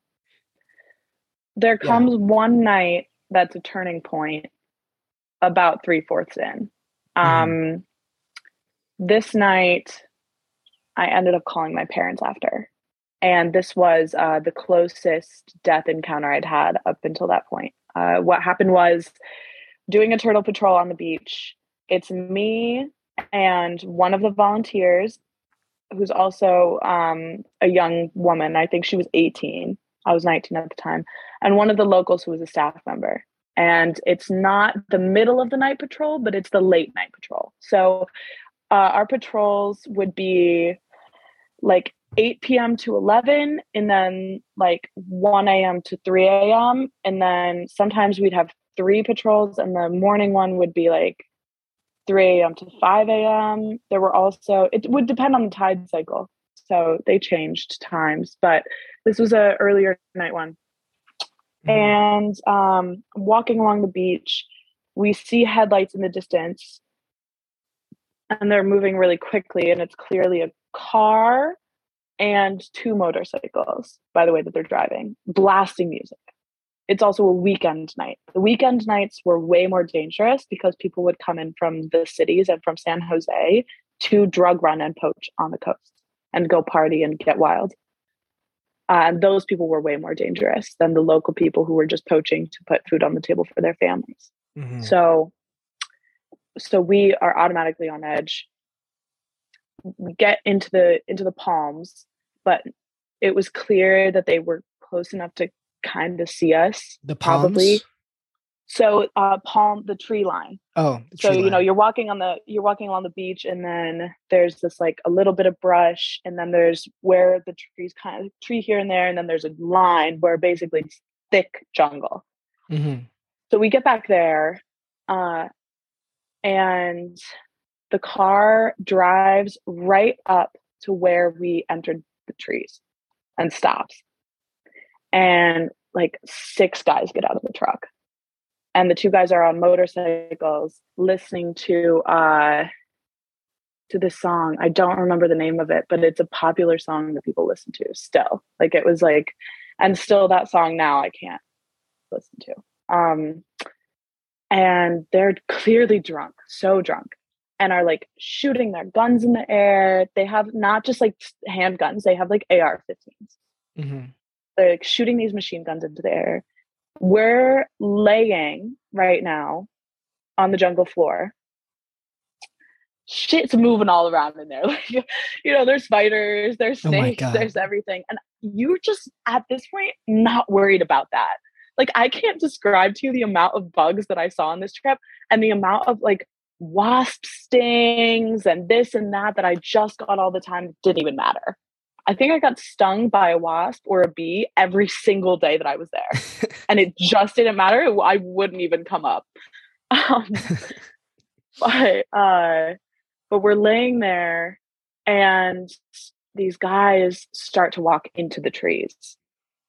There comes yeah. one night that's a turning point. About three fourths in. Mm-hmm. Um, this night, I ended up calling my parents after, and this was uh, the closest death encounter I'd had up until that point. Uh, what happened was doing a turtle patrol on the beach. It's me and one of the volunteers who's also um, a young woman. I think she was 18. I was 19 at the time. And one of the locals who was a staff member. And it's not the middle of the night patrol, but it's the late night patrol. So uh, our patrols would be like 8 p.m. to 11, and then like 1 a.m. to 3 a.m. And then sometimes we'd have three patrols, and the morning one would be like 3 a.m. to 5 a.m. There were also, it would depend on the tide cycle. So they changed times, but this was a earlier night one. Mm-hmm. And um, walking along the beach, we see headlights in the distance and they're moving really quickly and it's clearly a car and two motorcycles by the way that they're driving blasting music it's also a weekend night. The weekend nights were way more dangerous because people would come in from the cities and from san jose to drug run and poach on the coast and go party and get wild. Uh, and those people were way more dangerous than the local people who were just poaching to put food on the table for their families. Mm-hmm. so so we are automatically on edge. We get into the into the palms but it was clear that they were close enough to kind of see us the palms? probably so uh palm the tree line oh so you know you're walking on the you're walking along the beach and then there's this like a little bit of brush and then there's where the trees kind of tree here and there and then there's a line where basically it's thick jungle mm-hmm. so we get back there uh and the car drives right up to where we entered the trees and stops. And like six guys get out of the truck. And the two guys are on motorcycles listening to uh to this song. I don't remember the name of it, but it's a popular song that people listen to still. Like it was like and still that song now I can't listen to. Um and they're clearly drunk, so drunk, and are like shooting their guns in the air. They have not just like handguns, they have like AR 15s. Mm-hmm. Like shooting these machine guns into the air. We're laying right now on the jungle floor. Shit's moving all around in there. Like, you know, there's spiders, there's oh snakes, oh there's everything. And you're just at this point not worried about that like I can't describe to you the amount of bugs that I saw on this trip and the amount of like wasp stings and this and that that I just got all the time didn't even matter. I think I got stung by a wasp or a bee every single day that I was there. and it just didn't matter. I wouldn't even come up. Um, but uh but we're laying there and these guys start to walk into the trees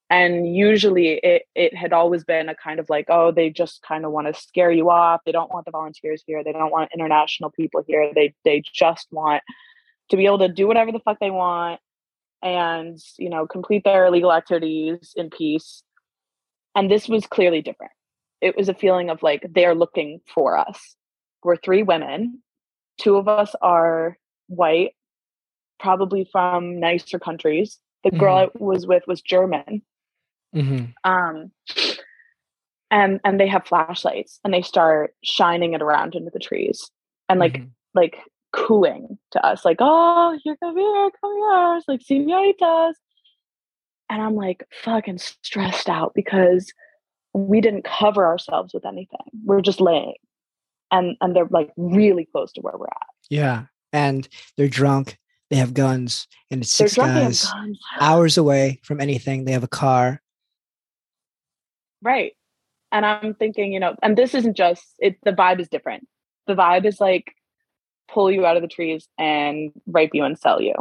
and usually it it had always been a kind of like oh they just kind of want to scare you off they don't want the volunteers here they don't want international people here they they just want to be able to do whatever the fuck they want and you know complete their illegal activities in peace. And this was clearly different. It was a feeling of like they're looking for us. We're three women. Two of us are white probably from nicer countries. The girl mm-hmm. I was with was German. Mm-hmm. Um, and and they have flashlights and they start shining it around into the trees. And like mm-hmm. like cooing to us like oh here come here come here it's like senoritas and i'm like fucking stressed out because we didn't cover ourselves with anything. We're just laying. And and they're like really close to where we're at. Yeah. And they're drunk. They have guns, and it's six guys hours away from anything. They have a car. Right. And I'm thinking, you know, and this isn't just it the vibe is different. The vibe is like pull you out of the trees and rape you and sell you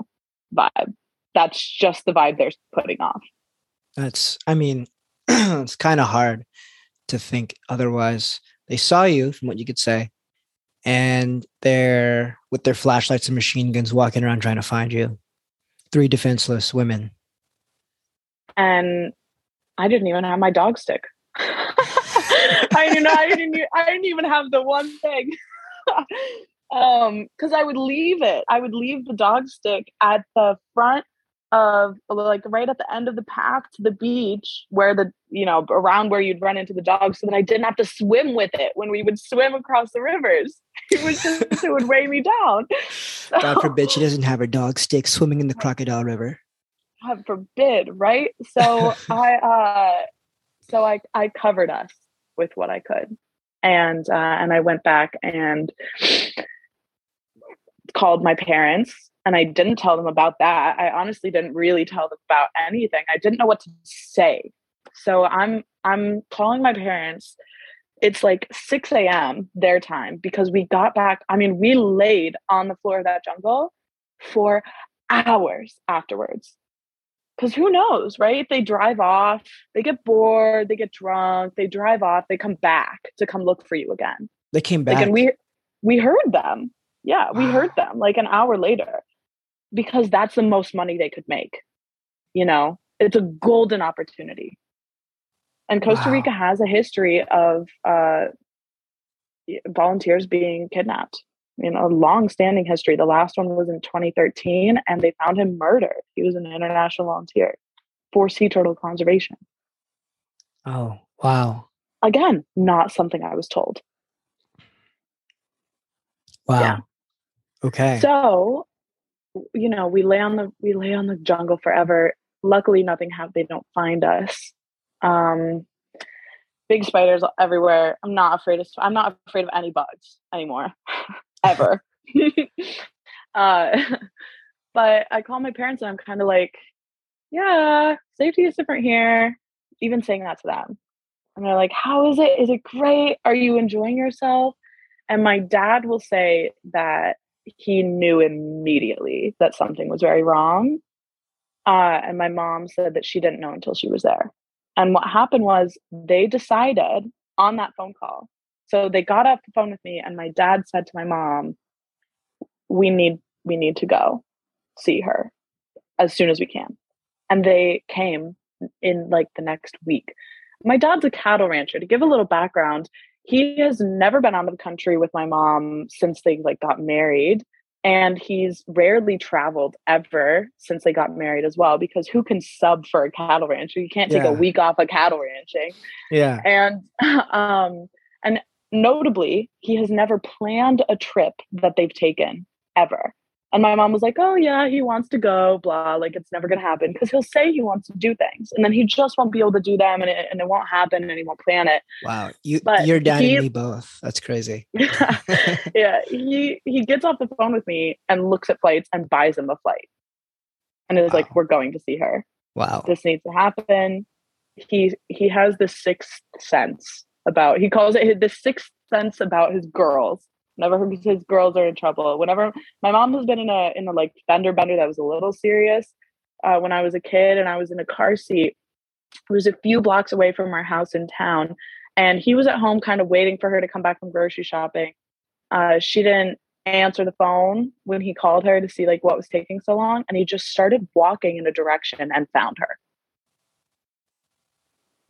vibe. That's just the vibe they're putting off. That's, I mean, it's kind of hard to think otherwise. They saw you, from what you could say, and they're with their flashlights and machine guns walking around trying to find you. Three defenseless women. And I didn't even have my dog stick. I know I didn't I didn't even have the one thing. um because I would leave it. I would leave the dog stick at the front of like right at the end of the path to the beach where the you know around where you'd run into the dogs so that I didn't have to swim with it when we would swim across the rivers. It was just it would weigh me down. So, God forbid she doesn't have her dog stick swimming in the crocodile river. God forbid, right? So I uh so I I covered us with what I could. And uh and I went back and called my parents and I didn't tell them about that. I honestly didn't really tell them about anything. I didn't know what to say. So I'm I'm calling my parents. It's like 6 a.m. their time because we got back. I mean, we laid on the floor of that jungle for hours afterwards. Because who knows, right? They drive off, they get bored, they get drunk, they drive off, they come back to come look for you again. They came back. Like, and we we heard them. Yeah, we heard them like an hour later because that's the most money they could make. You know, it's a golden opportunity. And Costa Wow. Rica has a history of uh, volunteers being kidnapped. You know, a long-standing history. The last one was in 2013, and they found him murdered. He was an international volunteer for sea turtle conservation. oh, wow. Again, not something I was told. Wow. Yeah. Okay. So, you know, we lay on the we lay on the jungle forever. Luckily, nothing happened. They don't find us. Um, big spiders everywhere. I'm not afraid of. I'm not afraid of any bugs anymore, ever. uh, but I call my parents and I'm kind of like, yeah, safety is different here. Even saying that to them, and they're like, how is it? Is it great? Are you enjoying yourself? And my dad will say that he knew immediately that something was very wrong. Uh, and my mom said that she didn't know until she was there. And what happened was they decided on that phone call. So they got off the phone with me, and my dad said to my mom, "We need we need to go see her as soon as we can." And they came in like the next week. My dad's a cattle rancher. To give a little background, he has never been out of the country with my mom since they like got married and he's rarely traveled ever since they got married as well because who can sub for a cattle rancher you can't take Yeah. a week off of cattle ranching yeah. and um and notably he has never planned a trip that they've taken ever and my mom was like oh yeah he wants to go blah like it's never going to happen because he'll say he wants to do things and then he just won't be able to do them and it, and it won't happen and he won't plan it Wow. You, But your dad he- and me both. That's crazy. yeah he he gets off the phone with me and looks at flights and buys him a flight and is Wow. like we're going to see her wow. this needs to happen he he has this sixth sense about he calls it the sixth sense about his girls whenever his girls are in trouble. Whenever my mom has been in a in a like fender bender that was a little serious uh, when i was a kid and i was in a car seat. It was a few blocks away from our house in town and he was at home kind of waiting for her to come back from grocery shopping. Uh, she didn't answer the phone when he called her to see like what was taking so long and he just started walking in a direction and found her.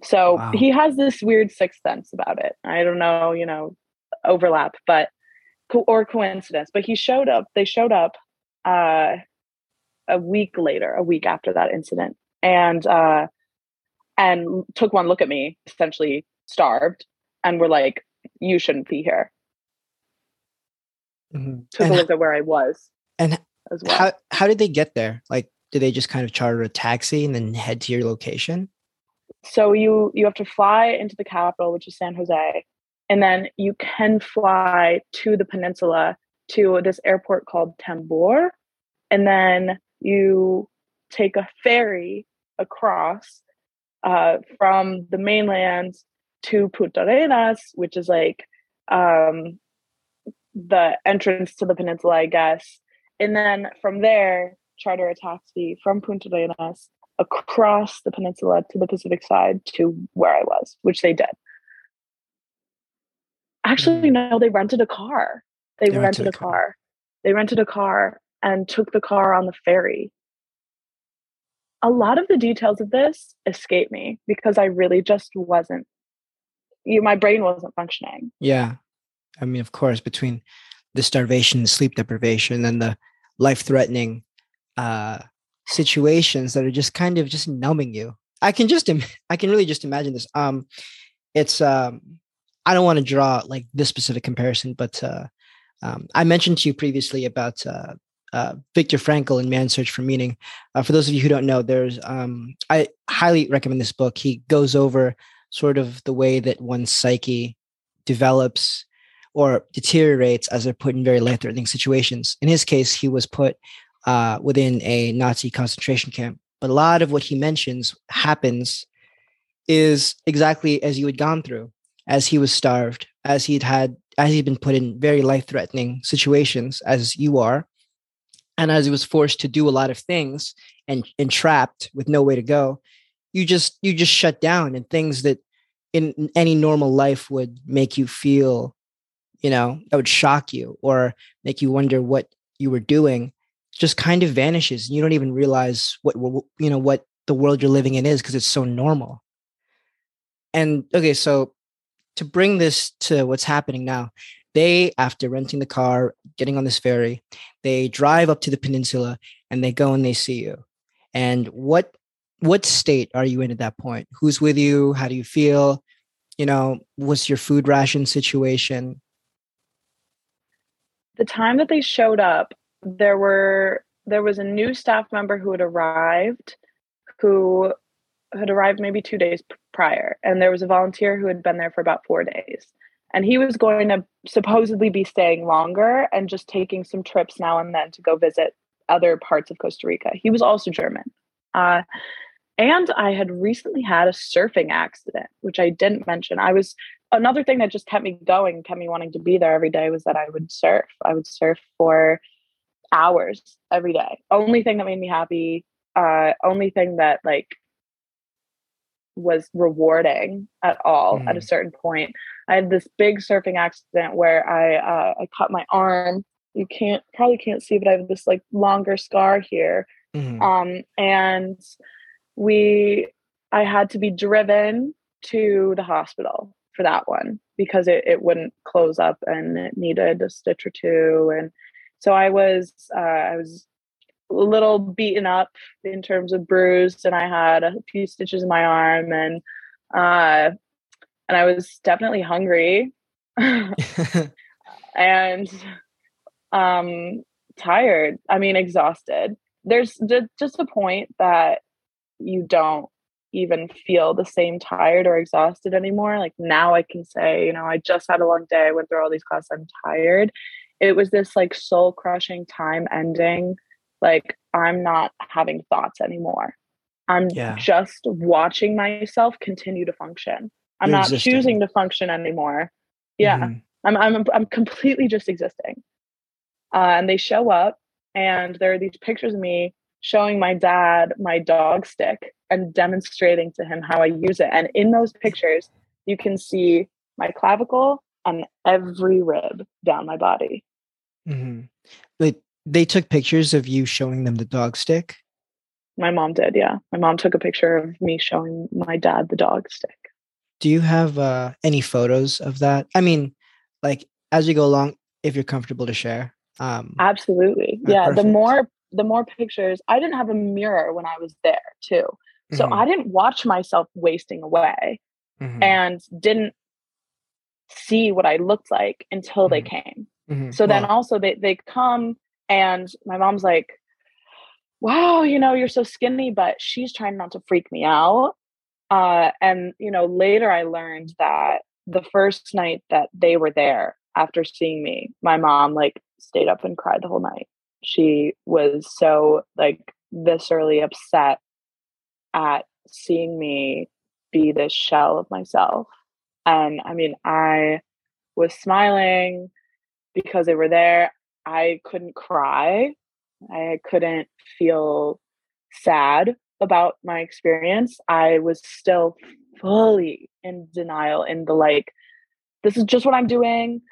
So Wow. he has this weird sixth sense about it. I don't know you know overlap but co- or coincidence but he showed up they showed up uh a week later a week after that incident and uh and took one look at me essentially starved and were like you shouldn't be here Mhm. took And, a look at where i was and as well how how did they get there? Like, did they just kind of charter a taxi and then head to your location? so you you have to fly into the capital which is san jose and then you can fly to the peninsula to this airport called tambor and then you take a ferry across uh, from the mainland to Puntarenas, which is like um, the entrance to the peninsula, I guess. And then from there, charter a taxi from Puntarenas across the peninsula to the Pacific side to where I was, which they did. Actually, no, they rented a car. They, they rented, rented, a car. car. They rented a car and took the car on the ferry. A lot of the details of this escape me because I really just wasn't you my brain wasn't functioning. Yeah. I mean, of course, between the starvation, the sleep deprivation, and the life threatening uh, situations that are just kind of just numbing you. I can just, Im- I can really just imagine this. Um, it's, um, I don't want to draw like this specific comparison, but uh, um, I mentioned to you previously about uh, uh, Viktor Frankl in Man's Search for Meaning. Uh, for those of you who don't know, there's um, I highly recommend this book. He goes over sort of the way that one's psyche develops or deteriorates as they're put in very life-threatening situations. In his case, he was put uh, within a Nazi concentration camp. But a lot of what he mentions happens is exactly as you had gone through, as he was starved, as he'd had, as he'd been put in very life-threatening situations, as you are, and as he was forced to do a lot of things and entrapped with no way to go. You just you just shut down, and things that in any normal life would make you feel you know that would shock you or make you wonder what you were doing just kind of vanishes and you don't even realize what you know what the world you're living in is because it's so normal and okay so to bring this to what's happening now they after renting the car getting on this ferry they drive up to the peninsula and they go and they see you. And what what state are you in at that point? Who's with you? How do you feel? You know what's your food ration situation? The time that they showed up, there were there was a new staff member who had arrived who had arrived maybe two days prior and there was a volunteer who had been there for about four days and he was going to supposedly be staying longer and just taking some trips now and then to go visit other parts of costa rica he was also german uh, and i had recently had a surfing accident which i didn't mention i was another thing that just kept me going, kept me wanting to be there every day was that I would surf. I would surf for hours every day. Only thing that made me happy, uh, only thing that like was rewarding at all mm. at a mm. certain point. I had this big surfing accident where I uh, I cut my arm. You can't probably can't see, but I have this like longer scar here. Mm. Um, and we I had to be driven to the hospital for that one because it, it wouldn't close up and it needed a stitch or two and so i was uh, i was a little beaten up in terms of bruised and i had a few stitches in my arm and uh and i was definitely hungry and um tired i mean exhausted there's just a point that you don't even feel the same tired or exhausted anymore. Like now I can say, you know, I just had a long day. I went through all these classes. I'm tired. It was this like soul crushing time ending. Like I'm not having thoughts anymore. I'm yeah. just watching myself continue to function. I'm You're not existing. choosing to function anymore. Yeah. Mm-hmm. I'm, I'm, I'm completely just existing. Uh, and they show up and there are these pictures of me showing my dad my dog stick and demonstrating to him how I use it. And in those pictures, you can see my clavicle and every rib down my body. Mm-hmm. They, took pictures of you showing them the dog stick? My mom did, yeah. My mom took a picture of me showing my dad the dog stick. Do you have uh, any photos of that? I mean, like as you go along, if you're comfortable to share. Um, Absolutely. Yeah. Perfect. The more the more pictures, I didn't have a mirror when I was there too. So mm-hmm. I didn't watch myself wasting away mm-hmm. and didn't see what I looked like until mm-hmm. they came. Mm-hmm. So then also they they come and my mom's like, wow, you know, you're so skinny, but she's trying not to freak me out. Uh, and you know, later I learned that the first night that they were there after seeing me, my mom like stayed up and cried the whole night she was so like viscerally upset at seeing me be this shell of myself. And I mean, I was smiling because they were there. I couldn't cry. I couldn't feel sad about my experience. I was still fully in denial in the like, this is just what I'm doing.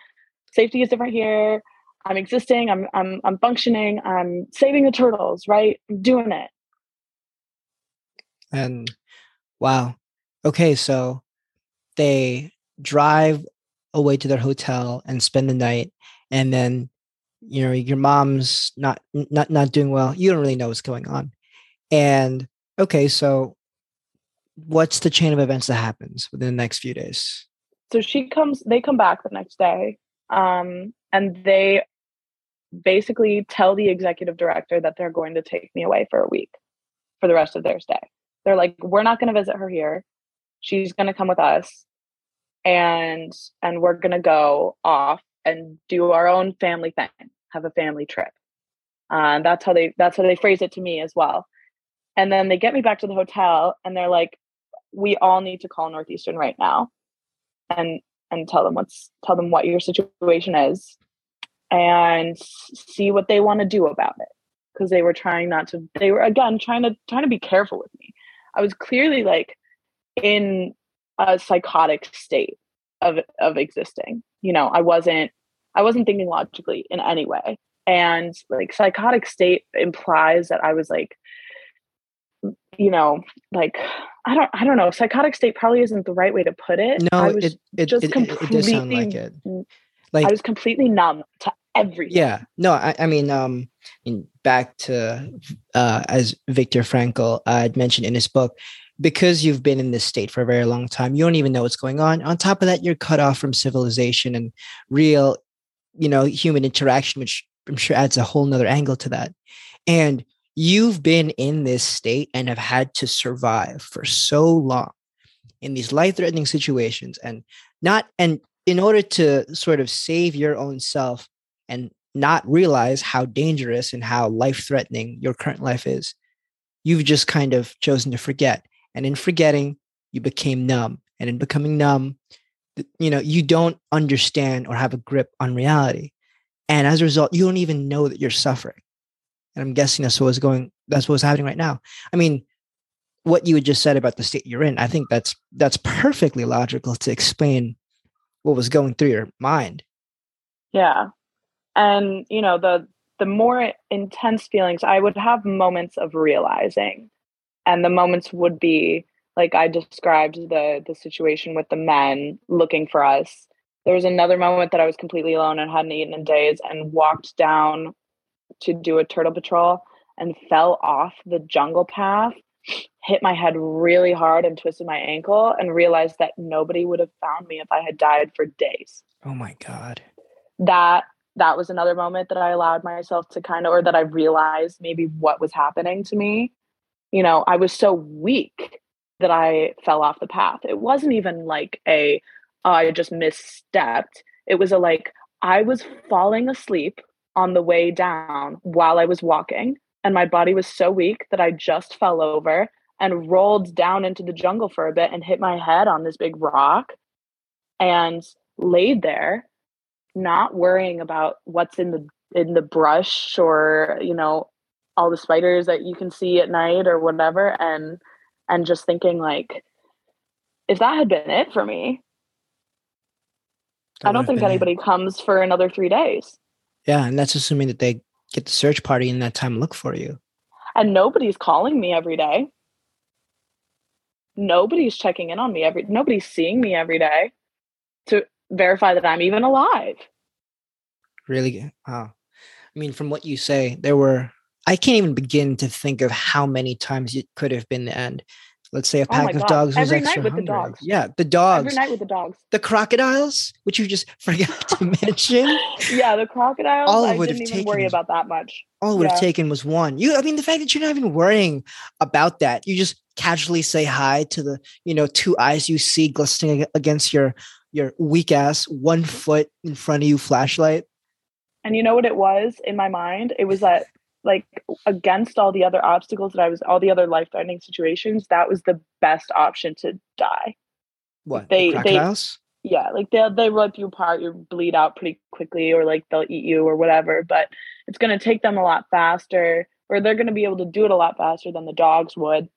Safety is different here. I'm existing. I'm I'm I'm functioning. I'm saving the turtles, right? I'm doing it. And wow. Okay, so they drive away to their hotel and spend the night and then you know your mom's not not not doing well you don't really know what's going on. And okay so what's the chain of events that happens within the next few days? So she comes they come back the next day um, and they basically tell the executive director that they're going to take me away for a week for the rest of their stay. They're like we're not going to visit her here. She's going to come with us and and we're going to go off and do our own family thing have a family trip. Uh, that's how they that's how they phrase it to me as well. And then they get me back to the hotel and they're like we all need to call northeastern right now and and tell them what's tell them what your situation is and see what they want to do about it. Because they were trying not to they were again trying to trying to be careful with me. I was clearly like in a psychotic state of of existing you know i wasn't i wasn't thinking logically in any way. And like psychotic state implies that i was like you know like i don't i don't know. Psychotic state probably isn't the right way to put it. No i was it, it, just it, completely it, sound like it. like i was completely numb to everything. Yeah. No i, I mean um in, back to uh as viktor frankl uh, had mentioned in his book because you've been in this state for a very long time you don't even know what's going on. On top of that you're cut off from civilization and real you know human interaction which i'm sure adds a whole nother angle to that. And you've been in this state and have had to survive for so long in these life-threatening situations and not and in order to sort of save your own self and not realize how dangerous and how life-threatening your current life is you've just kind of chosen to forget and in forgetting you became numb and in becoming numb you know you don't understand or have a grip on reality. And as a result you don't even know that you're suffering. And i'm guessing that's what's going that's what's happening right now. I mean what you had just said about the state you're in i think that's that's perfectly logical to explain what was going through your mind. Yeah. And you know the the more intense feelings i would have moments of realizing and the moments would be like I described the the situation with the men looking for us. There was another moment that I was completely alone and hadn't eaten in days and walked down to do a turtle patrol and fell off the jungle path, hit my head really hard and twisted my ankle and realized that nobody would have found me if I had died for days. Oh my god. That that was another moment that I allowed myself to kind of or that I realized maybe what was happening to me you know, I was so weak that I fell off the path. It wasn't even like a oh, I just misstepped. It was a like I was falling asleep on the way down while I was walking and my body was so weak that I just fell over and rolled down into the jungle for a bit and hit my head on this big rock and laid there not worrying about what's in the in the brush or you know all the spiders that you can see at night or whatever and and just thinking like if that had been it for me that i don't think anybody it. comes for another three days. Yeah and that's assuming that they get the search party in that time look for you. And nobody's calling me every day. Nobody's checking in on me every nobody's seeing me every day to verify that i'm even alive. Really? Wow. I mean from what you say there were I can't even begin to think of how many times it could have been the end. Let's say a oh pack oh of dogs was Every extra night hungry. the dogs. Yeah, the dogs. Every night with the dogs. The crocodiles, which you just forgot to mention. yeah, the crocodiles. All I would didn't even worry about that much. All it would yeah. have taken was one. You, I mean, the fact that you're not even worrying about that, you just casually say hi to the, you know, two eyes you see glistening against your your weak ass one foot in front of you flashlight. And you know what it was in my mind? It was that like against all the other obstacles that I was all the other life threatening situations, that was the best option to die. What They- the they- crocodiles? Yeah, like they'll they rip you apart, you bleed out pretty quickly, or like they'll eat you or whatever. But it's gonna take them a lot faster, or they're gonna be able to do it a lot faster than the dogs would.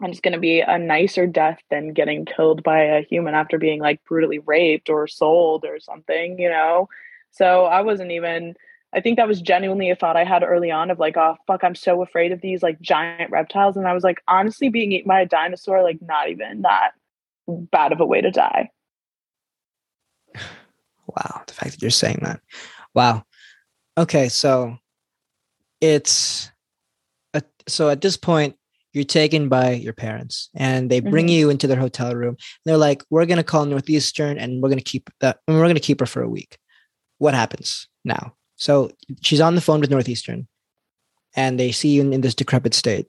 And it's gonna be a nicer death than getting killed by a human after being like brutally raped or sold or something, you know? So I wasn't even I think that was genuinely a thought I had early on of like, oh fuck, I'm so afraid of these like giant reptiles. And I was like, honestly, being eaten by a dinosaur, like not even that bad of a way to die. Wow, the fact that you're saying that. Wow. Okay, so it's a, so at this point you're taken by your parents and they bring Mhm. you into their hotel room. They're like, "We're going to call Northeastern and we're going to keep that and we're going to keep her for a week." What happens now? So she's on the phone with Northeastern and they see you in, in this decrepit state.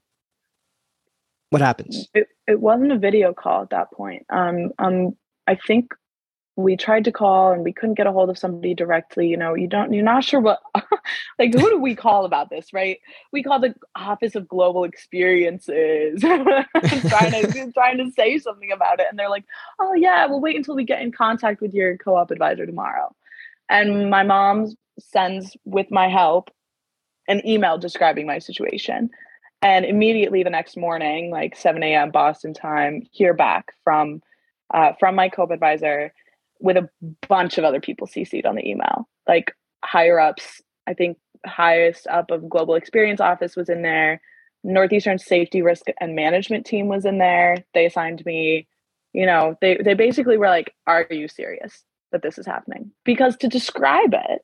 What happens? It it wasn't a video call at that point. Um um I think we tried to call and we couldn't get a hold of somebody directly. You know, you don't you're not sure what like who do we call about this, right? We call the Office of Global Experiences trying to trying to say something about it. And they're like, oh yeah, we'll wait until we get in contact with your co-op advisor tomorrow. And my mom sends with my help an email describing my situation. And immediately the next morning, like 7 a.m. Boston time, hear back from uh, from my co advisor with a bunch of other people CC'd on the email, like higher ups. I think highest up of global experience office was in there. Northeastern safety risk and management team was in there. They assigned me, you know, they they basically were like, "Are you serious that this is happening?" Because to describe it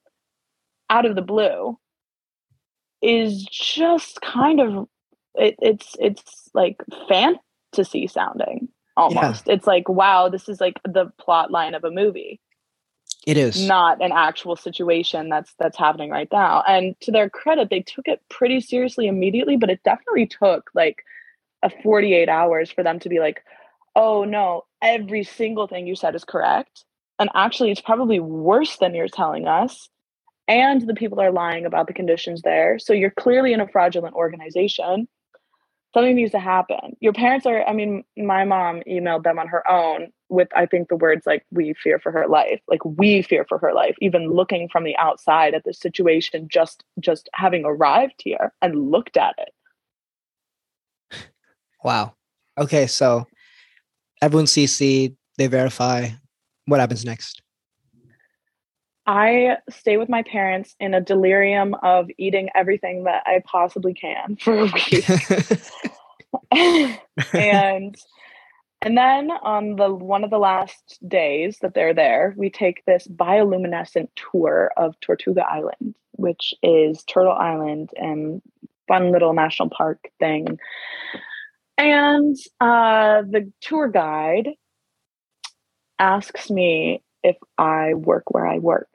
out of the blue is just kind of it, it's it's like fantasy sounding almost. It's like wow, this is like the plot line of a movie, It is. not an actual situation that's that's happening right now. And to their credit, they took it pretty seriously immediately, but it definitely took like a 48 hours for them to be like, "Oh no, every single thing you said is correct." And actually, it's probably worse than you're telling us. And the people are lying about the conditions there. So you're clearly in a fraudulent organization something needs to happen. Your parents are, I mean, my mom emailed them on her own with, I think, the words like, we fear for her life. Like, we fear for her life, even looking from the outside at the situation, just just having arrived here and looked at it. Wow. Okay, so everyone CC, they verify. What happens next? I stay with my parents in a delirium of eating everything that I possibly can for a week. and and then on the one of the last days that they're there, we take this bioluminescent tour of Tortuga Island, which is Turtle Island and fun little national park thing. And uh, the tour guide asks me if I work where I work.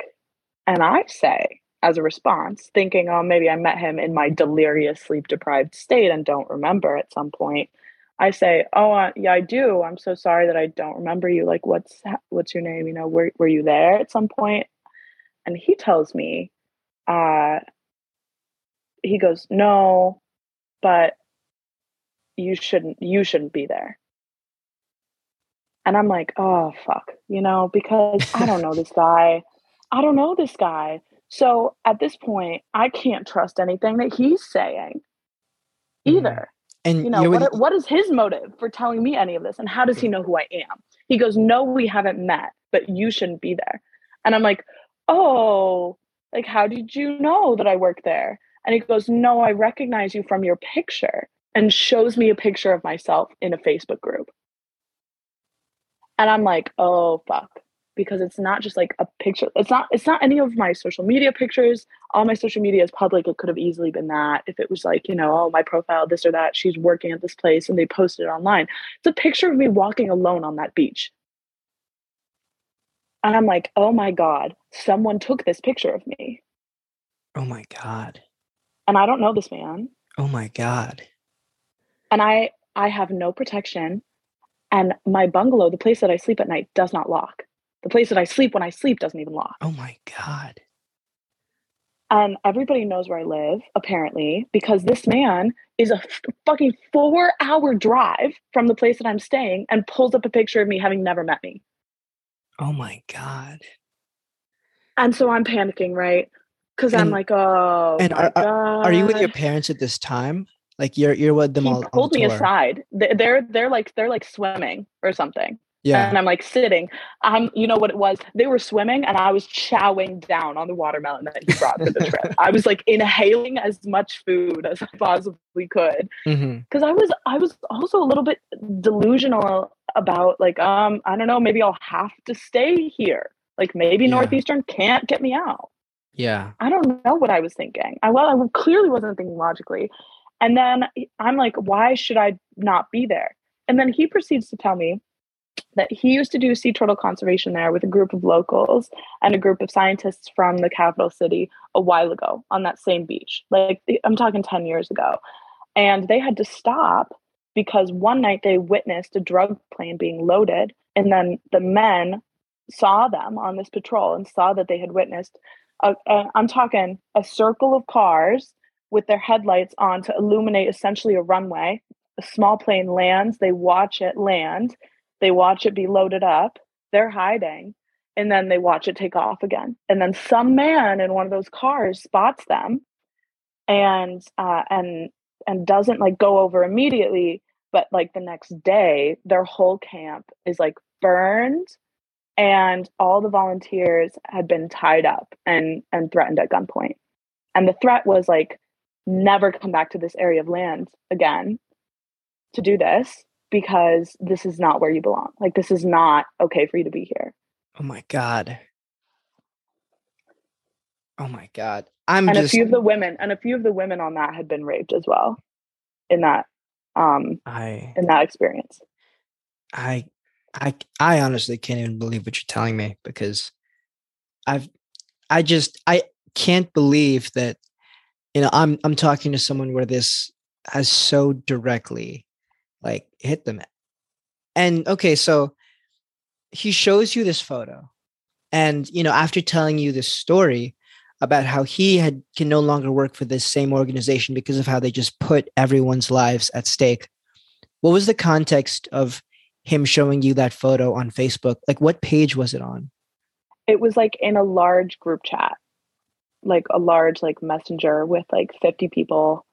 And I say, as a response, thinking, oh, maybe I met him in my delirious, sleep deprived state and don't remember at some point. I say, "Oh, uh, yeah, I do. I'm so sorry that I don't remember you. Like, what's what's your name? You know, were were you there at some point?" And he tells me, uh, he goes, "No, but you shouldn't you shouldn't be there." And I'm like, "Oh fuck," you know, because I don't know this guy. I don't know this guy. So at this point, I can't trust anything that he's saying mm-hmm. either. And you know you're what, what is his motive for telling me any of this? And how does he know who i am? He goes no we haven't met but you shouldn't be there. And i'm like oh like how did you know that i work there? And he goes no i recognize you from your picture and shows me a picture of myself in a facebook group and i'm like oh fuck. Because it's not just like a picture it's not it's not any of my social media pictures. All my social media is public. It could have easily been that if it was like you know oh my profile this or that she's working at this place and they posted it online. It's a picture of me walking alone on that beach. And i'm like oh my god someone took this picture of me. Oh my god. and i don't know this man. Oh my god. and i i have no protection and my bungalow the place that i sleep at night does not lock the place that i sleep when i sleep doesn't even lock Oh my god. And everybody knows where I live, apparently, because this man is a f- fucking four hour drive from the place that I'm staying and pulls up a picture of me having never met me. Oh my God. And so I'm panicking, right? Because I'm like, oh, and are-. Are you with your parents at this time? Like you're you're with them he all. pulled me aside. They- They're they're like they're like swimming or something. Yeah. And I'm like sitting. I'm you know what it was? They were swimming and I was chowing down on the watermelon that he brought for the trip. I was like inhaling as much food as I possibly could. Because I was I was also a little bit delusional about like, um, I don't know, maybe I'll have to stay here. Like maybe Yeah. Northeastern can't get me out. Yeah. I don't know what I was thinking. I well, I clearly wasn't thinking logically. And then I'm like, why should I not be there? And then he proceeds to tell me that he used to do sea turtle conservation there with a group of locals and a group of scientists from the capital city a while ago on that same beach. Like I'm talking 10 years ago. And they had to stop because one night they witnessed a drug plane being loaded and then the men saw them on this patrol and saw that they had witnessed I'm talking a circle of cars with their headlights on to illuminate essentially a runway. A small plane lands, they watch it land, they watch it be loaded up, they're hiding, and then they watch it take off again. And then some man in one of those cars spots them and uh, and and doesn't like go over immediately, but like the next day, their whole camp is like burned and all the volunteers had been tied up and and threatened at gunpoint and the threat was like never come back to this area of land again to do this because this is not where you belong like this is not okay for you to be here Oh my God. Oh my God. I'm and just a few of the women and a few of the women on that had been raped as well in that um I in that experience I I I honestly can't even believe what you're telling me because I've I just I can't believe that you know I'm I'm talking to someone where this has so directly like hit them. And okay, so he shows you this photo and you know after telling you this story about how he had can no longer work for this same organization because of how they just put everyone's lives at stake. What was the context of him showing you that photo on Facebook? Like, what page was it on? it was like in a large group chat like a large like messenger with like 50 people.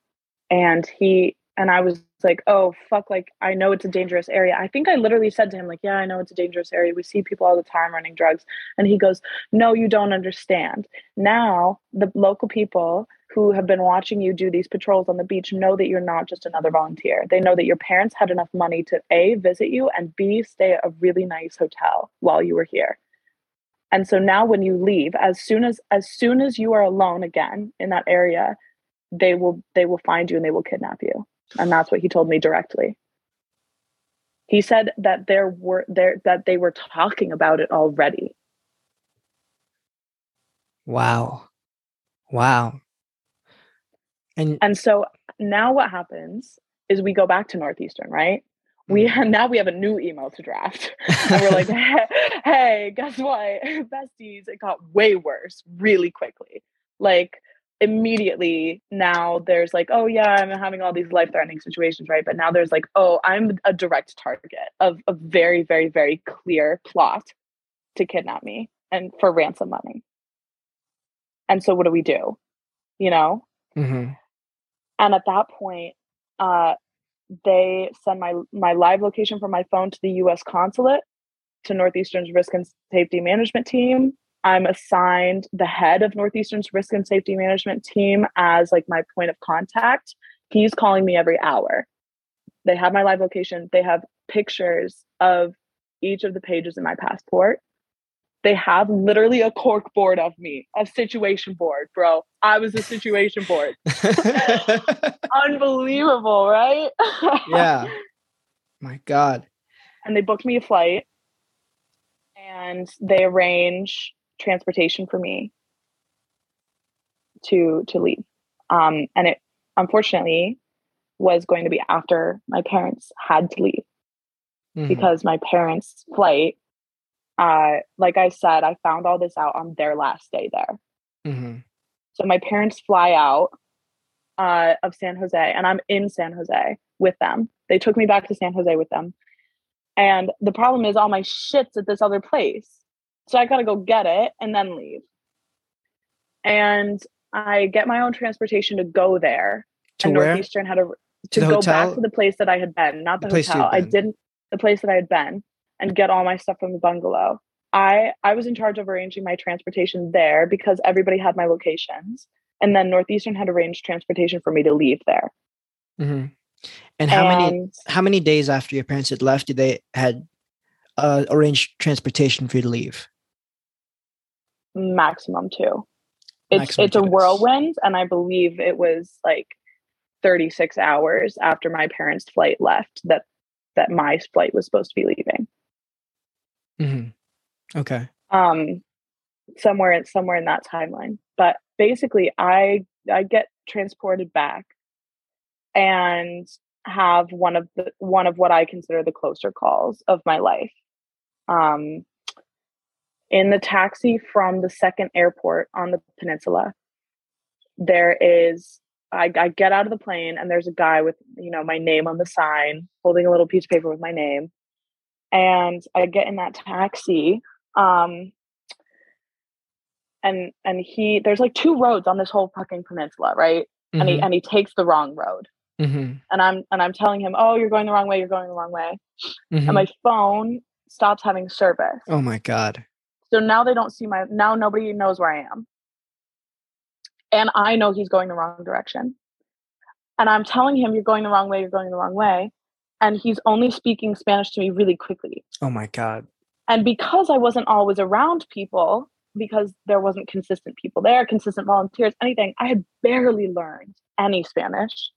And he and i was like oh fuck like i know it's a dangerous area. I think i literally said to him like yeah i know it's a dangerous area. We see people all the time running drugs. And he goes no you don't understand. Now the local people who have been watching you do these patrols on the beach know that you're not just another volunteer. They know that your parents had enough money to a visit you and b stay at a really nice hotel while you were here and so now when you leave as soon as as soon as you are alone again in that area they will they will find you and they will kidnap you and that's what he told me directly he said that there were there that they were talking about it already Wow. Wow. And and so now what happens is we go back to northeastern right we have now we have a new email to draft. And we're like hey, hey guess what? Besties it got way worse really quickly. Like immediately now there's like oh yeah i'm having all these life threatening situations right? But now there's like oh i'm a direct target of a very very very clear plot to kidnap me and for ransom money. And so what do we do? You know? Mhm. and at that point uh they send my my live location from my phone to the US consulate to Northeastern's risk and safety management team. I'm assigned the head of Northeastern's risk and safety management team as like my point of contact. He's calling me every hour. They have my live location. They have pictures of each of the pages in my passport. They have literally a cork board of me, a situation board, bro. I was a situation board. Unbelievable, right? yeah. My God. and they booked me a flight and they arrange transportation for me to to leave um and it unfortunately was going to be after my parents had to leave Mhm. because my parents flight uh like i said i found all this out on their last day there Mhm. So my parents fly out uh, of San Jose, and I'm in San Jose with them. They took me back to San Jose with them. And the problem is, all my shit's at this other place. So I got to go get it and then leave. And I get my own transportation to go there. To and where? Northeastern had a to, the go hotel? back to the place that I had been, not the, The hotel. I didn't the place that I had been and get all my stuff from the bungalow. I I was in charge of arranging my transportation there because everybody had my locations. And then Northeastern had arranged transportation for me to leave there. hmm And how many how many days after your parents had left did they had uh, arranged transportation for you to leave? maximum two. It's Maximum it's a two days. whirlwind, and I believe it was like 36 hours after my parents' flight left that that my flight was supposed to be leaving. Hmm Okay. um somewhere somewhere in that timeline. But basically i i get transported back and have one of the one of what i consider the closer calls of my life. Um in the taxi from the second airport on the peninsula there is I, I get out of the plane and there's a guy with you know my name on the sign holding a little piece of paper with my name and i get in that taxi um and and he there's like two roads on this whole fucking peninsula right? And he and he takes the wrong road. Hmm and i'm and i'm telling him oh you're going the wrong way you're going the wrong way. And my phone stops having service. Oh my god. so now they don't see my now nobody knows where i am. And i know he's going the wrong direction. And i'm telling him you're going the wrong way you're going the wrong way and he's only speaking spanish to me really quickly. Oh my god. and because i wasn't always around people because there wasn't consistent people there consistent volunteers anything i had barely learned any spanish.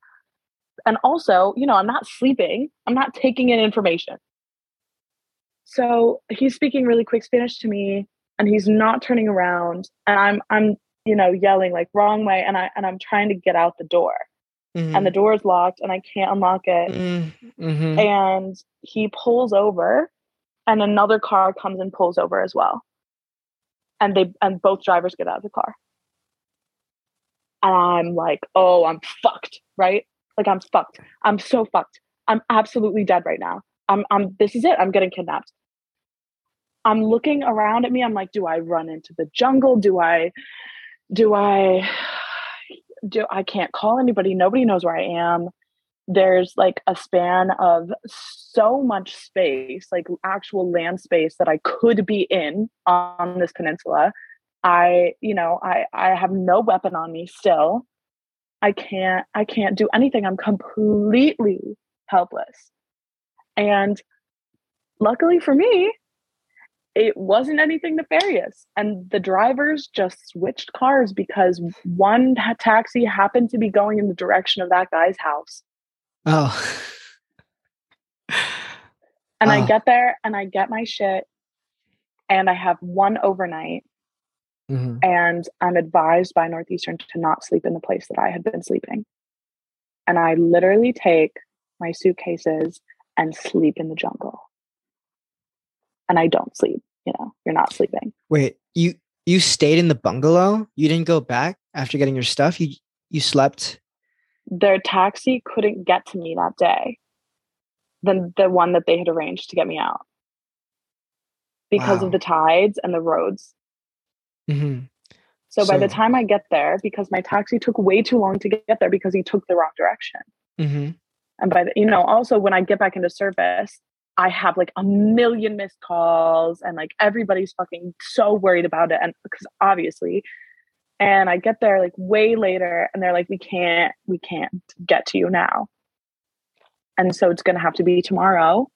And also you know i'm not sleeping. I'm not taking in information. So he's speaking really quick spanish to me and he's not turning around and i'm i'm you know yelling like wrong way and i and i'm trying to get out the door and the door is locked and i can't unlock it. Mm-hmm. and he pulls over and another car comes and pulls over as well. And they and both drivers get out of the car. And i'm like oh i'm fucked right? Like i'm fucked. I'm so fucked. I'm absolutely dead right now. I'm i'm this is it. I'm getting kidnapped. I'm looking around at me. I'm like do i run into the jungle? Do i do i do i can't call anybody. Nobody knows where i am. There's like a span of so much space like actual land space that i could be in on this peninsula. I you know i i have no weapon on me still. I can't i can't do anything. I'm completely helpless. And luckily for me it wasn't anything nefarious and the drivers just switched cars because one ta- taxi happened to be going in the direction of that guy's house Oh. And Oh. I get there and I get my shit and I have one overnight Mhm. and I'm advised by Northeastern to not sleep in the place that I had been sleeping. And I literally take my suitcases and sleep in the jungle. And I don't sleep, you know, you're not sleeping. Wait, you you stayed in the bungalow? You didn't go back after getting your stuff? You you slept? Their taxi couldn't get to me that day than the one that they had arranged to get me out because Wow. of the tides and the roads. hmm So, by the time I get there, because my taxi took way too long to get there because he took the wrong direction. hmm And by the, you know, also when I get back into service, I have like a million missed calls and like everybody's fucking so worried about it. And because obviously, and I get there like way later and they're like, we can't, we can't get to you now. And so it's going to have to be tomorrow.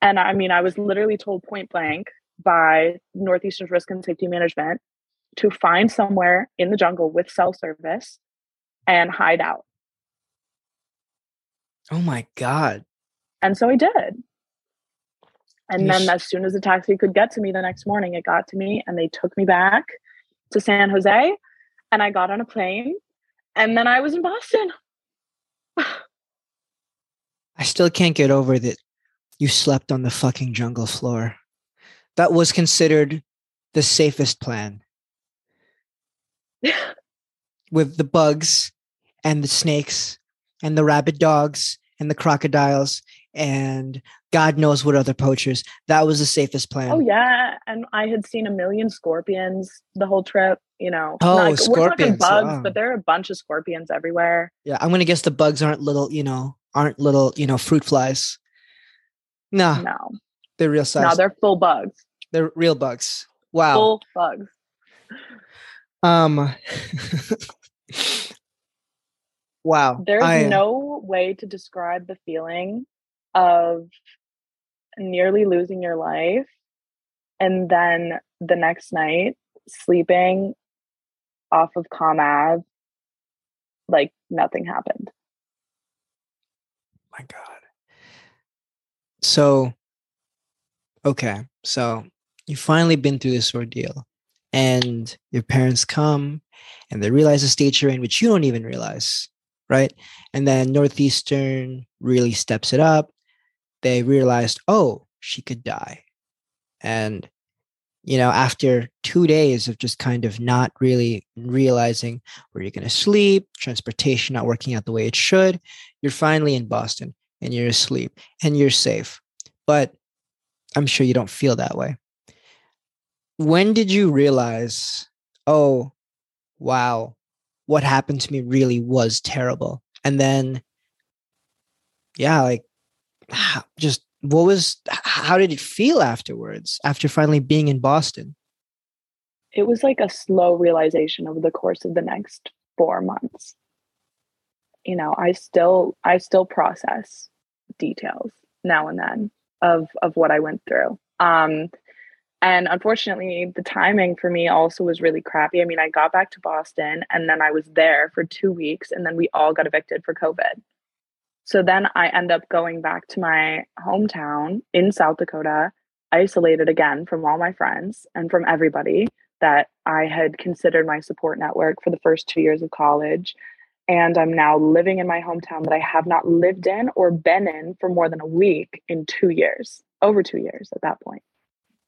And I mean, I was literally told point blank by Northeastern Risk and Safety Management to find somewhere in the jungle with cell service and hide out. Oh my god. And so I did. And then as soon as the taxi could get to me the next morning, it got to me and they took me back to San Jose and I got on a plane and then I was in Boston. I still can't get over that you slept on the fucking jungle floor. That was considered the safest plan. with the bugs and the snakes and the rabid dogs and the crocodiles and God knows what other poachers. That was the safest plan. Oh yeah, and I had seen a million scorpions the whole trip. You know, oh like, scorpions, bugs, wow. but there are a bunch of scorpions everywhere. Yeah, I'm gonna guess the bugs aren't little, you know, aren't little, you know, fruit flies. No, no, they're real size. No, they're full bugs. They're real bugs. Wow, full bugs. Um. wow. There's I, no way to describe the feeling of nearly losing your life and then the next night sleeping off of Comav like nothing happened. My God. So, okay. So you've finally been through this ordeal and your parents come and they realize the state you're in, which you don't even realize, right? And then Northeastern really steps it up. They realized, oh, she could die. And, you know, after two days of just kind of not really realizing where you're going to sleep, transportation not working out the way it should, you're finally in Boston and you're asleep and you're safe. But I'm sure you don't feel that way. When did you realize, oh, wow, what happened to me really was terrible? And then, yeah, like, just what was, how did it feel afterwards after finally being in Boston? It was like a slow realization over the course of the next four months. You know, I still, I still process details now and then of of what I went through. Um, and unfortunately, the timing for me also was really crappy. I mean, I got back to Boston and then I was there for two weeks, and then we all got evicted for COVID. So then I end up going back to my hometown in South Dakota, isolated again from all my friends and from everybody that I had considered my support network for the first two years of college. And I'm now living in my hometown that I have not lived in or been in for more than a week in two years, over two years at that point.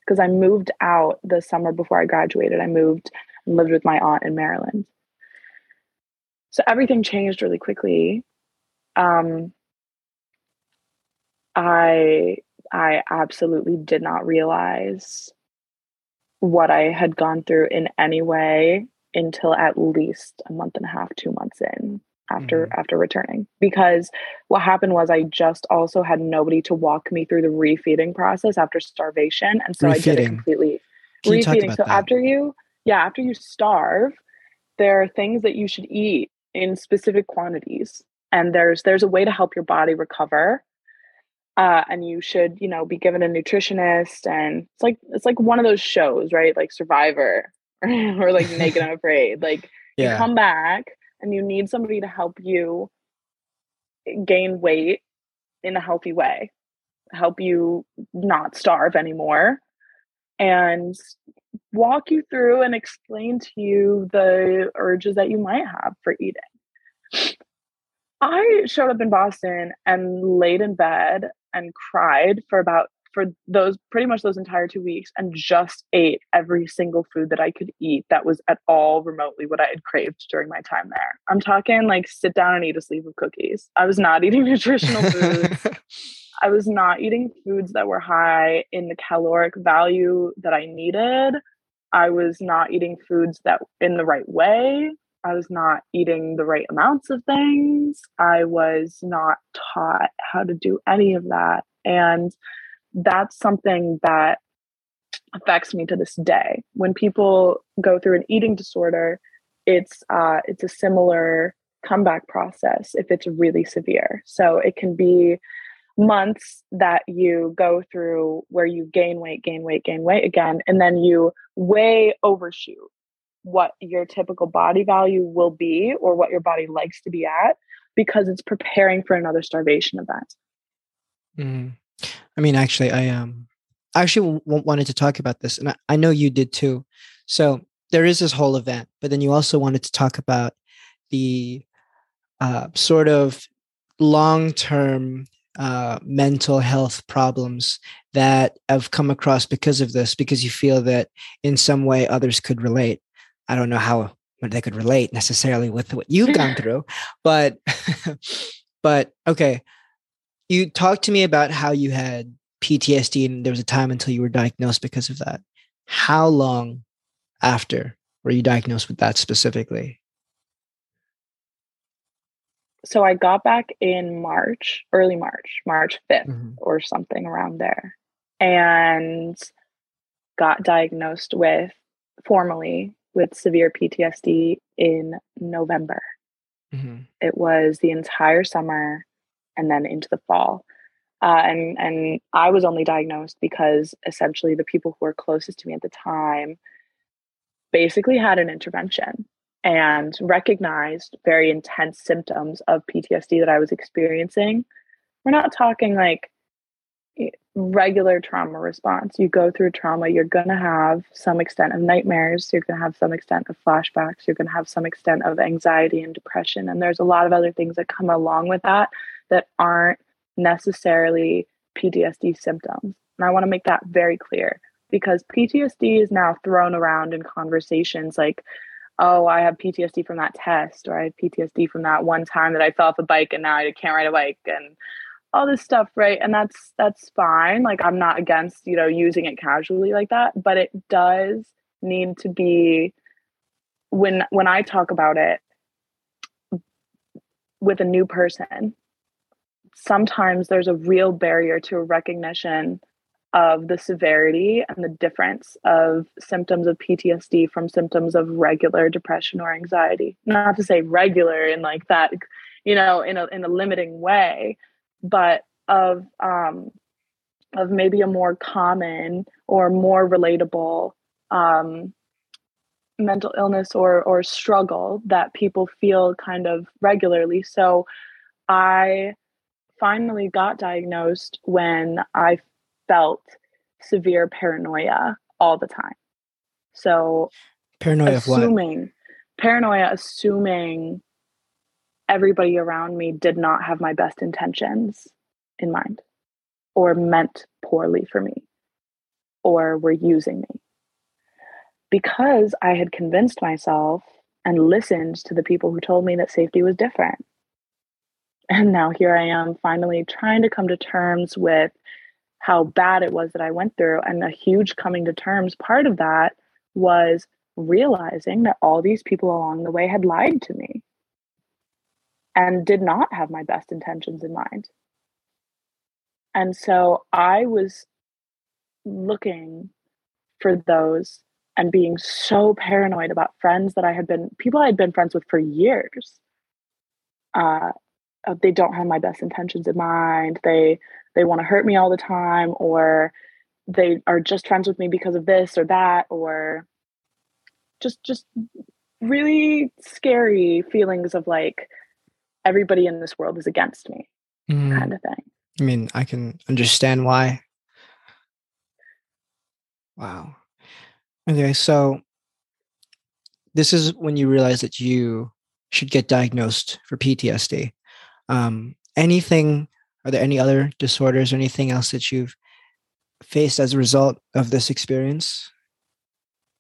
Because I moved out the summer before I graduated. I moved and lived with my aunt in Maryland. So everything changed really quickly. Um, I I absolutely did not realize what I had gone through in any way until at least a month and a half, two months in after mm-hmm. after returning. Because what happened was I just also had nobody to walk me through the refeeding process after starvation. And so refeeding. I did it completely Can refeeding. So that? after you, yeah, after you starve, there are things that you should eat in specific quantities. And there's there's a way to help your body recover uh, and you should you know be given a nutritionist and it's like it's like one of those shows right? Like survivor or like naked and afraid like yeah. you come back and you need somebody to help you gain weight in a healthy way help you not starve anymore and walk you through and explain to you the urges that you might have for eating I showed up in Boston and laid in bed and cried for about for those pretty much those entire two weeks and just ate every single food that I could eat that was at all remotely what I had craved during my time there. I'm talking like sit down and eat a sleeve of cookies. I was not eating nutritional foods. I was not eating foods that were high in the caloric value that I needed. I was not eating foods that in the right way. I was not eating the right amounts of things. I was not taught how to do any of that. And that's something that affects me to this day. When people go through an eating disorder, it's uh, it's a similar comeback process if it's really severe. So it can be months that you go through where you gain weight, gain weight, gain weight again, and then you way overshoot what your typical body value will be or what your body likes to be at because it's preparing for another starvation event. Mm. I mean, actually, I um, I actually w- wanted to talk about this, and I, I know you did too. So there is this whole event, but then you also wanted to talk about the uh, sort of long-term uh, mental health problems that have come across because of this, because you feel that in some way others could relate. I don't know how they could relate necessarily with what you've gone through. But but okay. You talked to me about how you had PTSD and there was a time until you were diagnosed because of that. How long after were you diagnosed with that specifically? So I got back in March, early March, March 5th mm-hmm. or something around there, and got diagnosed with formally with severe PTSD in November. Mm-hmm. It was the entire summer and then into the fall. Uh, and and I was only diagnosed because essentially the people who were closest to me at the time basically had an intervention and recognized very intense symptoms of PTSD that I was experiencing. We're not talking like regular trauma response. You go through trauma, you're going to have some extent of nightmares, you're going to have some extent of flashbacks, you're going to have some extent of anxiety and depression. And there's a lot of other things that come along with that that aren't necessarily PTSD symptoms. And I want to make that very clear because PTSD is now thrown around in conversations like, oh, I have PTSD from that test, or I have PTSD from that one time that I fell off a bike and now I can't ride a bike. And all this stuff right and that's that's fine like i'm not against you know using it casually like that but it does need to be when when i talk about it with a new person sometimes there's a real barrier to a recognition of the severity and the difference of symptoms of PTSD from symptoms of regular depression or anxiety. Not to say regular in like that, you know, in a in a limiting way, but of um, of maybe a more common or more relatable um, mental illness or or struggle that people feel kind of regularly. So I finally got diagnosed when I felt severe paranoia all the time. So paranoia assuming paranoia assuming everybody around me did not have my best intentions in mind or meant poorly for me or were using me. Because I had convinced myself and listened to the people who told me that safety was different. And now here I am finally trying to come to terms with how bad it was that I went through. And a huge coming to terms part of that was realizing that all these people along the way had lied to me and did not have my best intentions in mind. And so I was looking for those and being so paranoid about friends that I had been, people I had been friends with for years. Uh, they don't have my best intentions in mind. They they want to hurt me all the time, or they are just friends with me because of this or that, or just just really scary feelings of like everybody in this world is against me mm. kind of thing. I mean, I can understand why. Wow. Okay, so this is when you realize that you should get diagnosed for PTSD. Um, anything, are there any other disorders or anything else that you've faced as a result of this experience?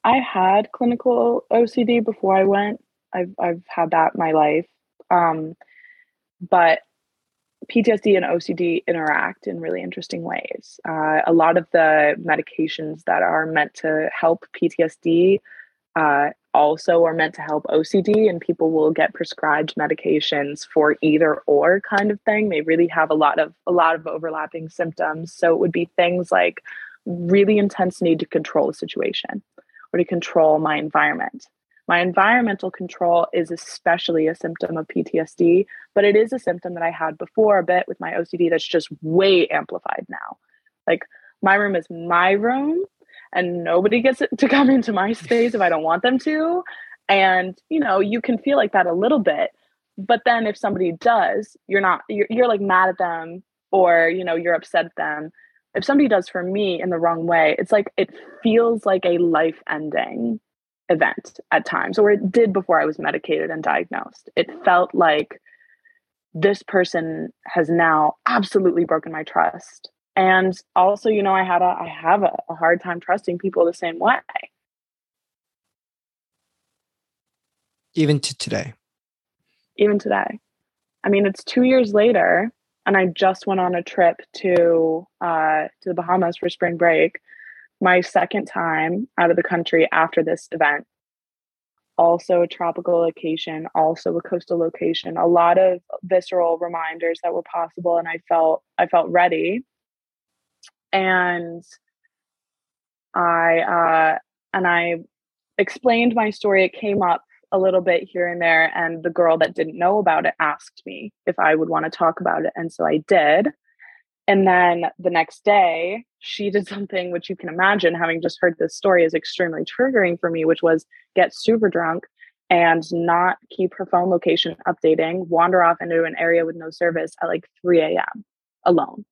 I had clinical OCD before I went. I've I've had that my life. Um, but PTSD and OCD interact in really interesting ways. Uh, a lot of the medications that are meant to help PTSD uh, also are meant to help OCD, and people will get prescribed medications for either or kind of thing. They really have a lot of a lot of overlapping symptoms. So it would be things like really intense need to control a situation or to control my environment. My environmental control is especially a symptom of PTSD, but it is a symptom that I had before a bit with my OCD that's just way amplified now. Like my room is my room and nobody gets to come into my space if I don't want them to. And, you know, you can feel like that a little bit. But then if somebody does, you're not, you're, you're like mad at them or, you know, you're upset at them. If somebody does for me in the wrong way, it's like it feels like a life ending event at times, or it did before I was medicated and diagnosed. It felt like this person has now absolutely broken my trust and also you know i had a i have a, a, hard time trusting people the same way Even to today. Even today. I mean, it's two years later, and I just went on a trip to uh, to the Bahamas for spring break. My second time out of the country after this event. Also a tropical location, also a coastal location. A lot of visceral reminders that were possible, and I felt I felt ready. And I uh, and I explained my story. It came up a little bit here and there. And the girl that didn't know about it asked me if I would want to talk about it. And so I did. And then the next day, she did something which you can imagine, having just heard this story, is extremely triggering for me, which was get super drunk and not keep her phone location updating, wander off into an area with no service at like 3 a.m. alone.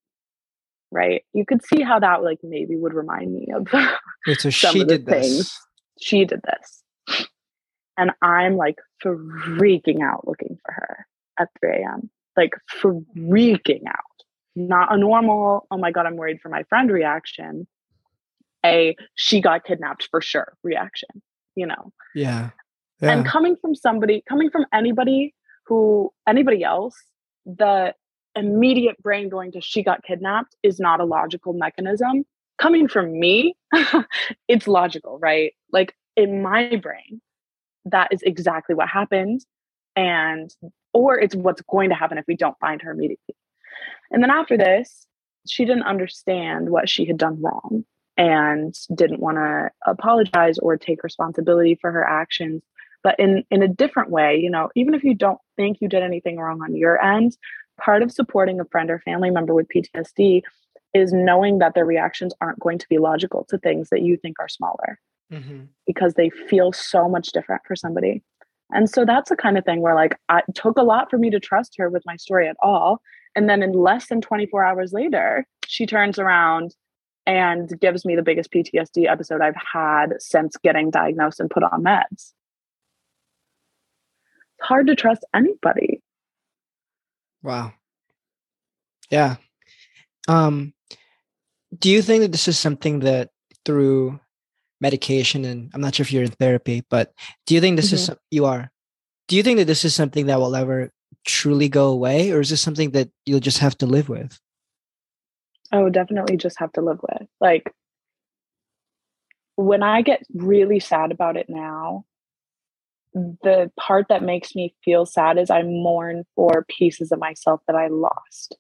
Right. You could see how that like maybe would remind me of Wait, so she did things. This. She did this. And I'm like freaking out looking for her at 3 a.m. Like freaking out. Not a normal, oh my God, I'm worried for my friend reaction. A, she got kidnapped for sure reaction, you know? Yeah. yeah. And coming from somebody, coming from anybody who, anybody else, the immediate brain going to she got kidnapped is not a logical mechanism. Coming from me, it's logical, right? Like in my brain, that is exactly what happened and or it's what's going to happen if we don't find her immediately and then after this she didn't understand what she had done wrong and didn't want to apologize or take responsibility for her actions but in in a different way you know even if you don't think you did anything wrong on your end part of supporting a friend or family member with PTSD is knowing that their reactions aren't going to be logical to things that you think are smaller mm-hmm. because they feel so much different for somebody. And so that's the kind of thing where like it took a lot for me to trust her with my story at all. And then in less than 24 hours later, she turns around and gives me the biggest PTSD episode I've had since getting diagnosed and put on meds. It's hard to trust anybody. Wow. Yeah. Um do you think that this is something that through medication and i'm not sure if you're in therapy but do you think this mm-hmm. is you are do you think that this is something that will ever truly go away or is this something that you'll just have to live with? Oh definitely just have to live with like when i get really sad about it now the part that makes me feel sad is i mourn for pieces of myself that i lost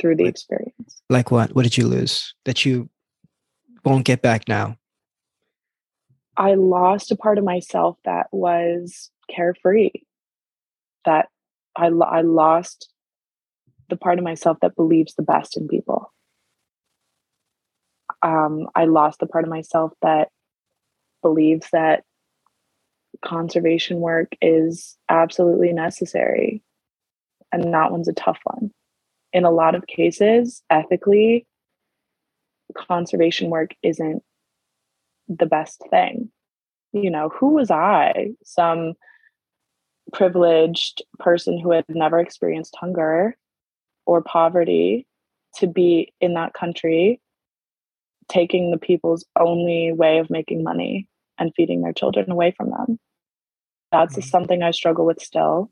through the experience. like what? What did you lose that you won't get back now? I lost a part of myself that was carefree, that I, I lost the part of myself that believes the best in people. Um, I lost the part of myself that believes that conservation work is absolutely necessary. And that one's a tough one. In a lot of cases, ethically, conservation work isn't the best thing. You know, who was I, some privileged person who had never experienced hunger or poverty, to be in that country taking the people's only way of making money and feeding their children away from them? That's mm-hmm. something I struggle with still.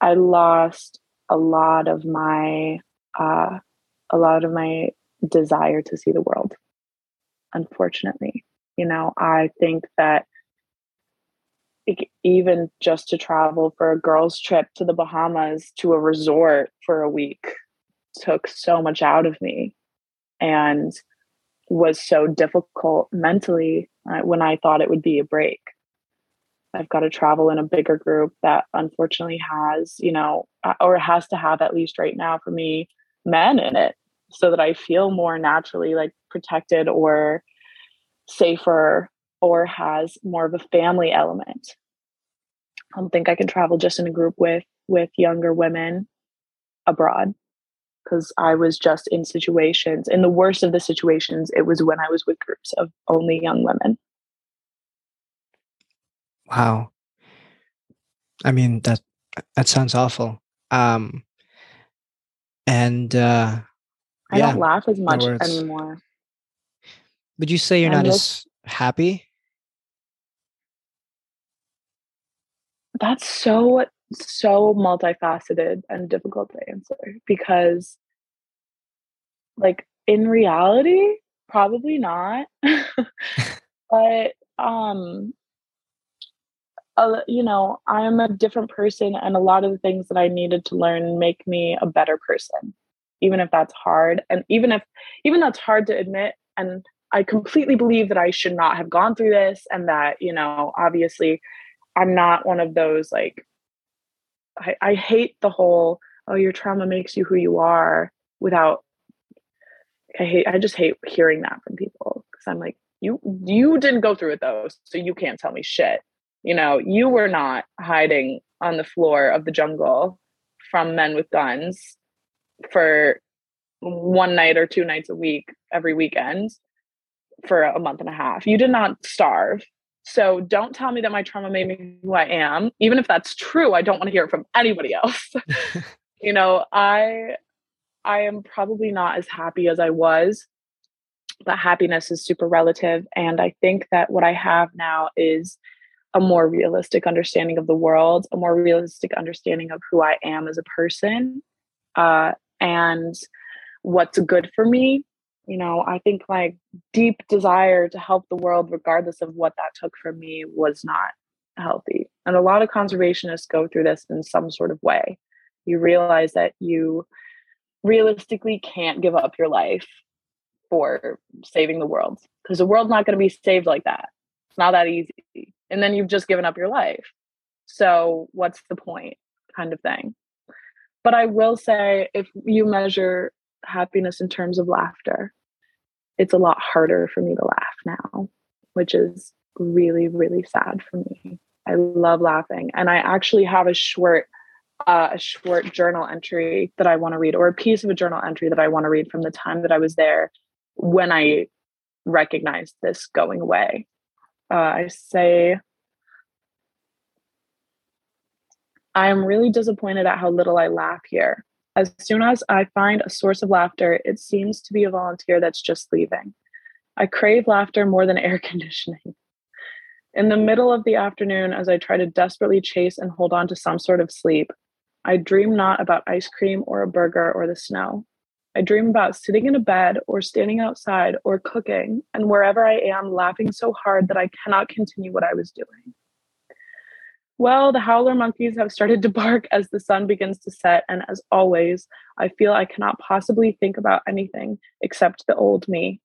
I lost a lot of my uh, a lot of my desire to see the world unfortunately. You know, I think that even just to travel for a girls' trip to the Bahamas to a resort for a week took so much out of me and was so difficult mentally uh, when I thought it would be a break. I've got to travel in a bigger group that unfortunately has, you know, uh, or has to have at least right now for me, men in it so that I feel more naturally like protected or safer or has more of a family element. I don't think I can travel just in a group with with younger women abroad because I was just in situations in the worst of the situations it was when I was with groups of only young women. Wow. I mean that that sounds awful. Um and uh I yeah, don't laugh as much anymore. Would you say you're not as happy? that's so so multifaceted and difficult to answer because like in reality probably not but um uh, you know i'm a different person and a lot of the things that i needed to learn make me a better person even if that's hard and even if even that's hard to admit and i completely believe that i should not have gone through this and that you know obviously i'm not one of those like i, I hate the whole oh your trauma makes you who you are without i hate i just hate hearing that from people because i'm like you you didn't go through it though so you can't tell me shit. You know you were not hiding on the floor of the jungle from men with guns for one night or two nights a week every weekend for a month and a half. You did not starve. So don't tell me that my trauma made me who I am. Even if that's true, I don't want to hear it from anybody else. you know, I I am probably not as happy as I was, but happiness is super relative and I think that what I have now is a more realistic understanding of the world, a more realistic understanding of who I am as a person. Uh, and what's good for me you know i think my deep desire to help the world regardless of what that took from me was not healthy. And a lot of conservationists go through this in some sort of way. You realize that you realistically can't give up your life for saving the world because the world's not going to be saved like that. It's not that easy. And then you've just given up your life. So what's the point kind of thing. But I will say, if you measure happiness in terms of laughter, it's a lot harder for me to laugh now, which is really, really sad for me. I love laughing. And I actually have a short uh, a short journal entry that I want to read, or a piece of a journal entry that I want to read from the time that I was there when I recognized this going away. Uh, I say, I am really disappointed at how little I laugh here. As soon as I find a source of laughter, it seems to be a volunteer that's just leaving. I crave laughter more than air conditioning. In the middle of the afternoon, as I try to desperately chase and hold on to some sort of sleep, I dream not about ice cream or a burger or the snow. I dream about sitting in a bed or standing outside or cooking, and wherever I am, laughing so hard that I cannot continue what I was doing. Well, the howler monkeys have started to bark as the sun begins to set, and as always, I feel I cannot possibly think about anything except the old me.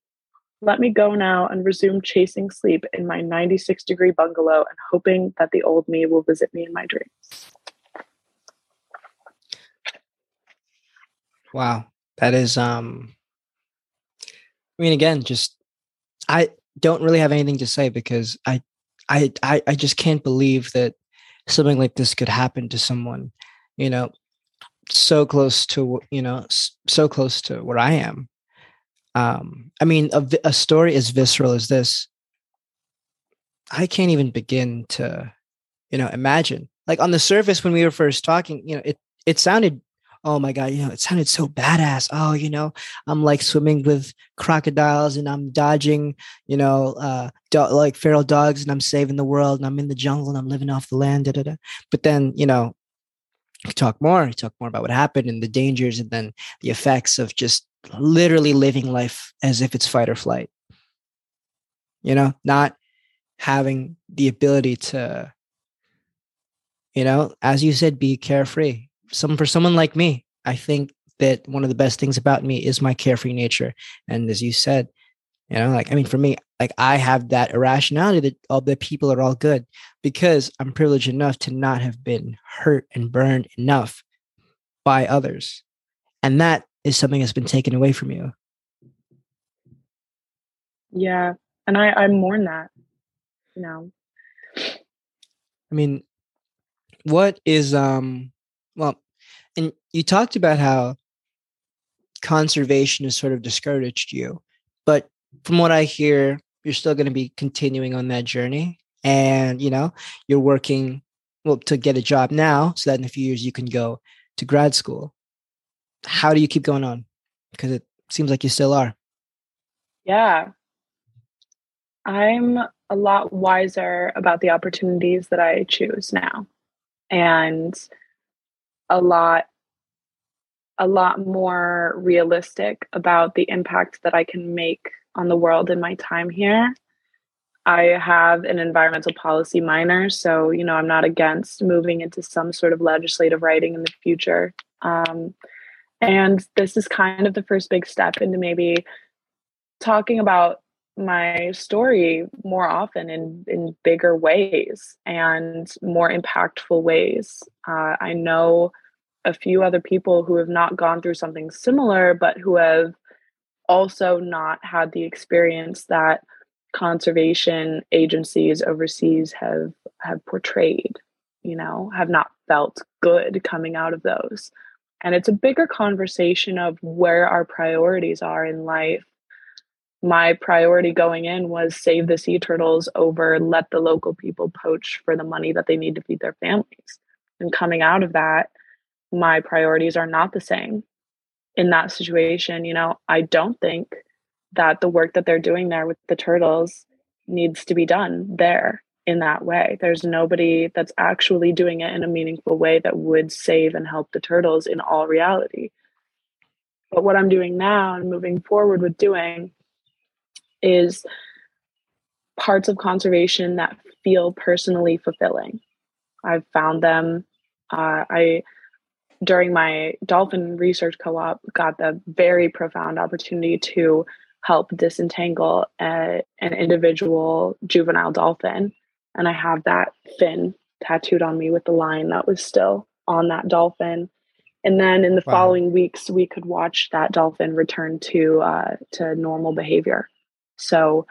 Let me go now and resume chasing sleep in my 96 degree bungalow and hoping that the old me will visit me in my dreams. Wow. That is um I mean again, just I don't really have anything to say because I I I, I just can't believe that something like this could happen to someone, you know, so close to, you know, so close to where I am. Um, I mean, a, a story as visceral as this, I can't even begin to, you know, imagine. Like on the surface, when we were first talking, you know, it it sounded oh my god you know it sounded so badass. Oh you know i'm like swimming with crocodiles and i'm dodging you know uh do- like feral dogs and i'm saving the world and i'm in the jungle and i'm living off the land da, da, da. but then you know talk more talk more about what happened and the dangers and then the effects of just literally living life as if it's fight or flight. You know not having the ability to you know as you said be carefree some for someone like me, I think that one of the best things about me is my carefree nature. And as you said, you know, like I mean, for me, like I have that irrationality that all the people are all good because I'm privileged enough to not have been hurt and burned enough by others. And that is something that's been taken away from you. Yeah. And I, I mourn that, you know. I mean, what is um well, and you talked about how conservation has sort of discouraged you, but from what I hear, you're still going to be continuing on that journey. And, you know, you're working well to get a job now so that in a few years you can go to grad school. How do you keep going on? Because it seems like you still are. Yeah. I'm a lot wiser about the opportunities that I choose now and a lot a lot more realistic about the impact that I can make on the world in my time here. I have an environmental policy minor, so you know I'm not against moving into some sort of legislative writing in the future. Um, and this is kind of the first big step into maybe talking about my story more often in in bigger ways and more impactful ways. Uh, I know a few other people who have not gone through something similar, but who have also not had the experience that conservation agencies overseas have have portrayed. You know, have not felt good coming out of those. And it's a bigger conversation of where our priorities are in life my priority going in was save the sea turtles over let the local people poach for the money that they need to feed their families. And coming out of that, my priorities are not the same. In that situation, you know, I don't think that the work that they're doing there with the turtles needs to be done there in that way. There's nobody that's actually doing it in a meaningful way that would save and help the turtles in all reality. But what I'm doing now and moving forward with doing is parts of conservation that feel personally fulfilling. I've found them. Uh, I during my dolphin research co-op got the very profound opportunity to help disentangle a, an individual juvenile dolphin. And i have that fin tattooed on me with the line that was still on that dolphin. And then in the wow. following weeks we could watch that dolphin return to uh, to normal behavior. So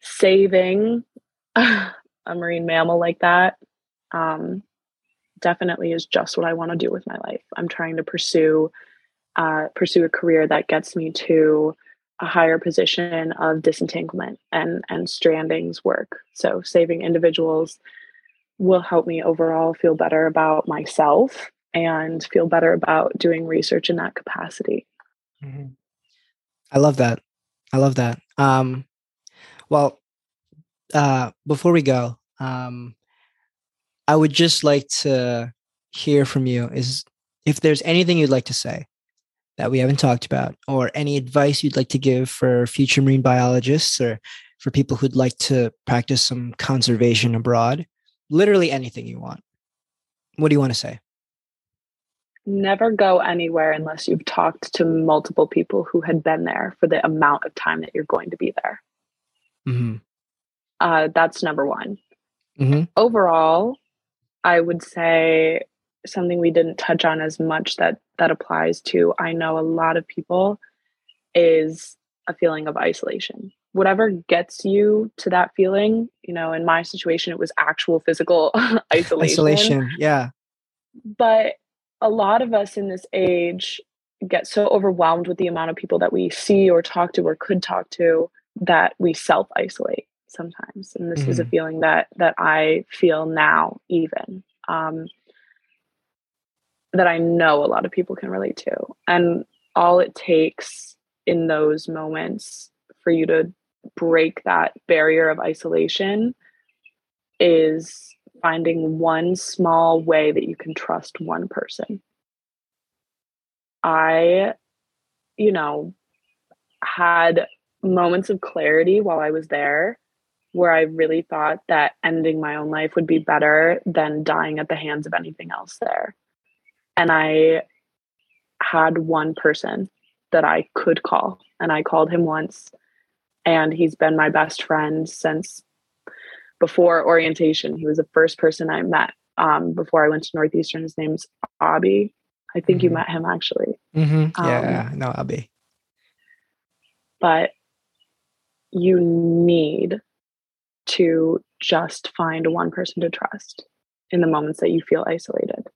saving a marine mammal like that um, definitely is just what I want to do with my life. I'm trying to pursue uh, pursue a career that gets me to a higher position of disentanglement and and strandings work. So saving individuals will help me overall feel better about myself and feel better about doing research in that capacity. Mm-hmm. I love that. I love that. Um, well, uh, before we go, um, I would just like to hear from you is if there's anything you'd like to say that we haven't talked about, or any advice you'd like to give for future marine biologists or for people who'd like to practice some conservation abroad. Literally anything you want. What do you want to say? never go anywhere unless you've talked to multiple people who had been there for the amount of time that you're going to be there. Mm-hmm. Uh, that's number one. Mm-hmm. Overall, I would say something we didn't touch on as much that that applies to I know a lot of people is a feeling of isolation. Whatever gets you to that feeling, you know, in my situation, it was actual physical isolation. Isolation, yeah. But a lot of us in this age get so overwhelmed with the amount of people that we see or talk to or could talk to that we self isolate sometimes and this mm-hmm. is a mm-hmm. feeling that that i feel now even um, that i know a lot of people can relate to and all it takes in those moments for you to break that barrier of isolation is finding one small way that you can trust one person. I, you know, had moments of clarity while I was there where I really thought that ending my own life would be better than dying at the hands of anything else there. And I had one person that I could call, and I called him once, and he's been my best friend since before orientation. He was the first person I met um, before I went to Northeastern. His name's Abby. I think mm-hmm. you met him actually. Mm-hmm. Yeah, um, no, Abby. But you need to just find one person to trust in the moments that you feel isolated.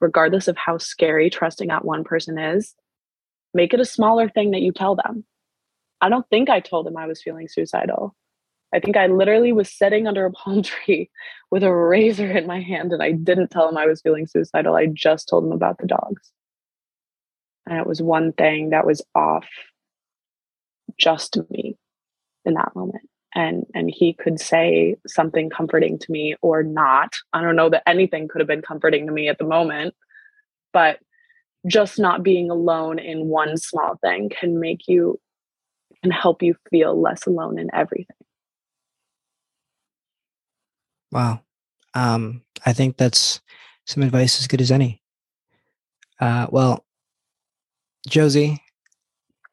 Regardless of how scary trusting that one person is, make it a smaller thing that you tell them. I don't think I told him I was feeling suicidal. I think I literally was sitting under a palm tree with a razor in my hand and I didn't tell him I was feeling suicidal. I just told him about the dogs. And it was one thing that was off just me in that moment. And and he could say something comforting to me or not. I don't know that anything could have been comforting to me at the moment but just not being alone in one small thing can make you can help you feel less alone in everything. Wow. Um i think that's some advice as good as any. Uh well josie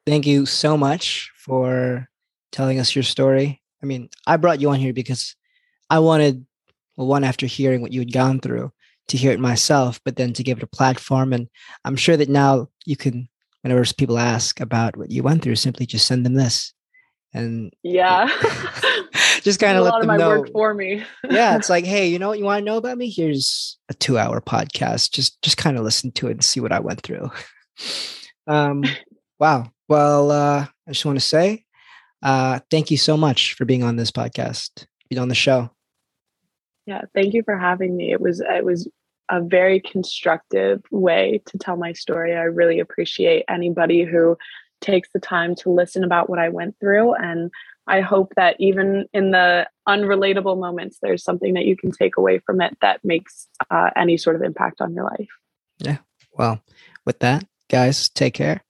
thank you so much for telling us your story I mean, I brought you on here because I wanted, well, one, after hearing what you had gone through, to hear it myself, but then to give it a platform. And I'm sure that now you can, whenever people ask about what you went through, simply just send them this. And yeah, just kind of let them know for me. yeah, it's like, hey, you know what you want to know about me? Here's a two-hour podcast. Just just kind of listen to it and see what I went through. um, wow. Well, uh, I just want to say uh, thank you so much for being on this podcast, being on the show. Yeah, thank you for having me. It was it was a very constructive way to tell my story. I really appreciate anybody who takes the time to listen about what I went through and I hope that even in the unrelatable moments, there's something that you can take away from it that makes uh, any sort of impact on your life. Yeah. Well, with that, guys, take care.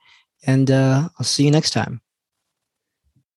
And uh, I'll see you next time.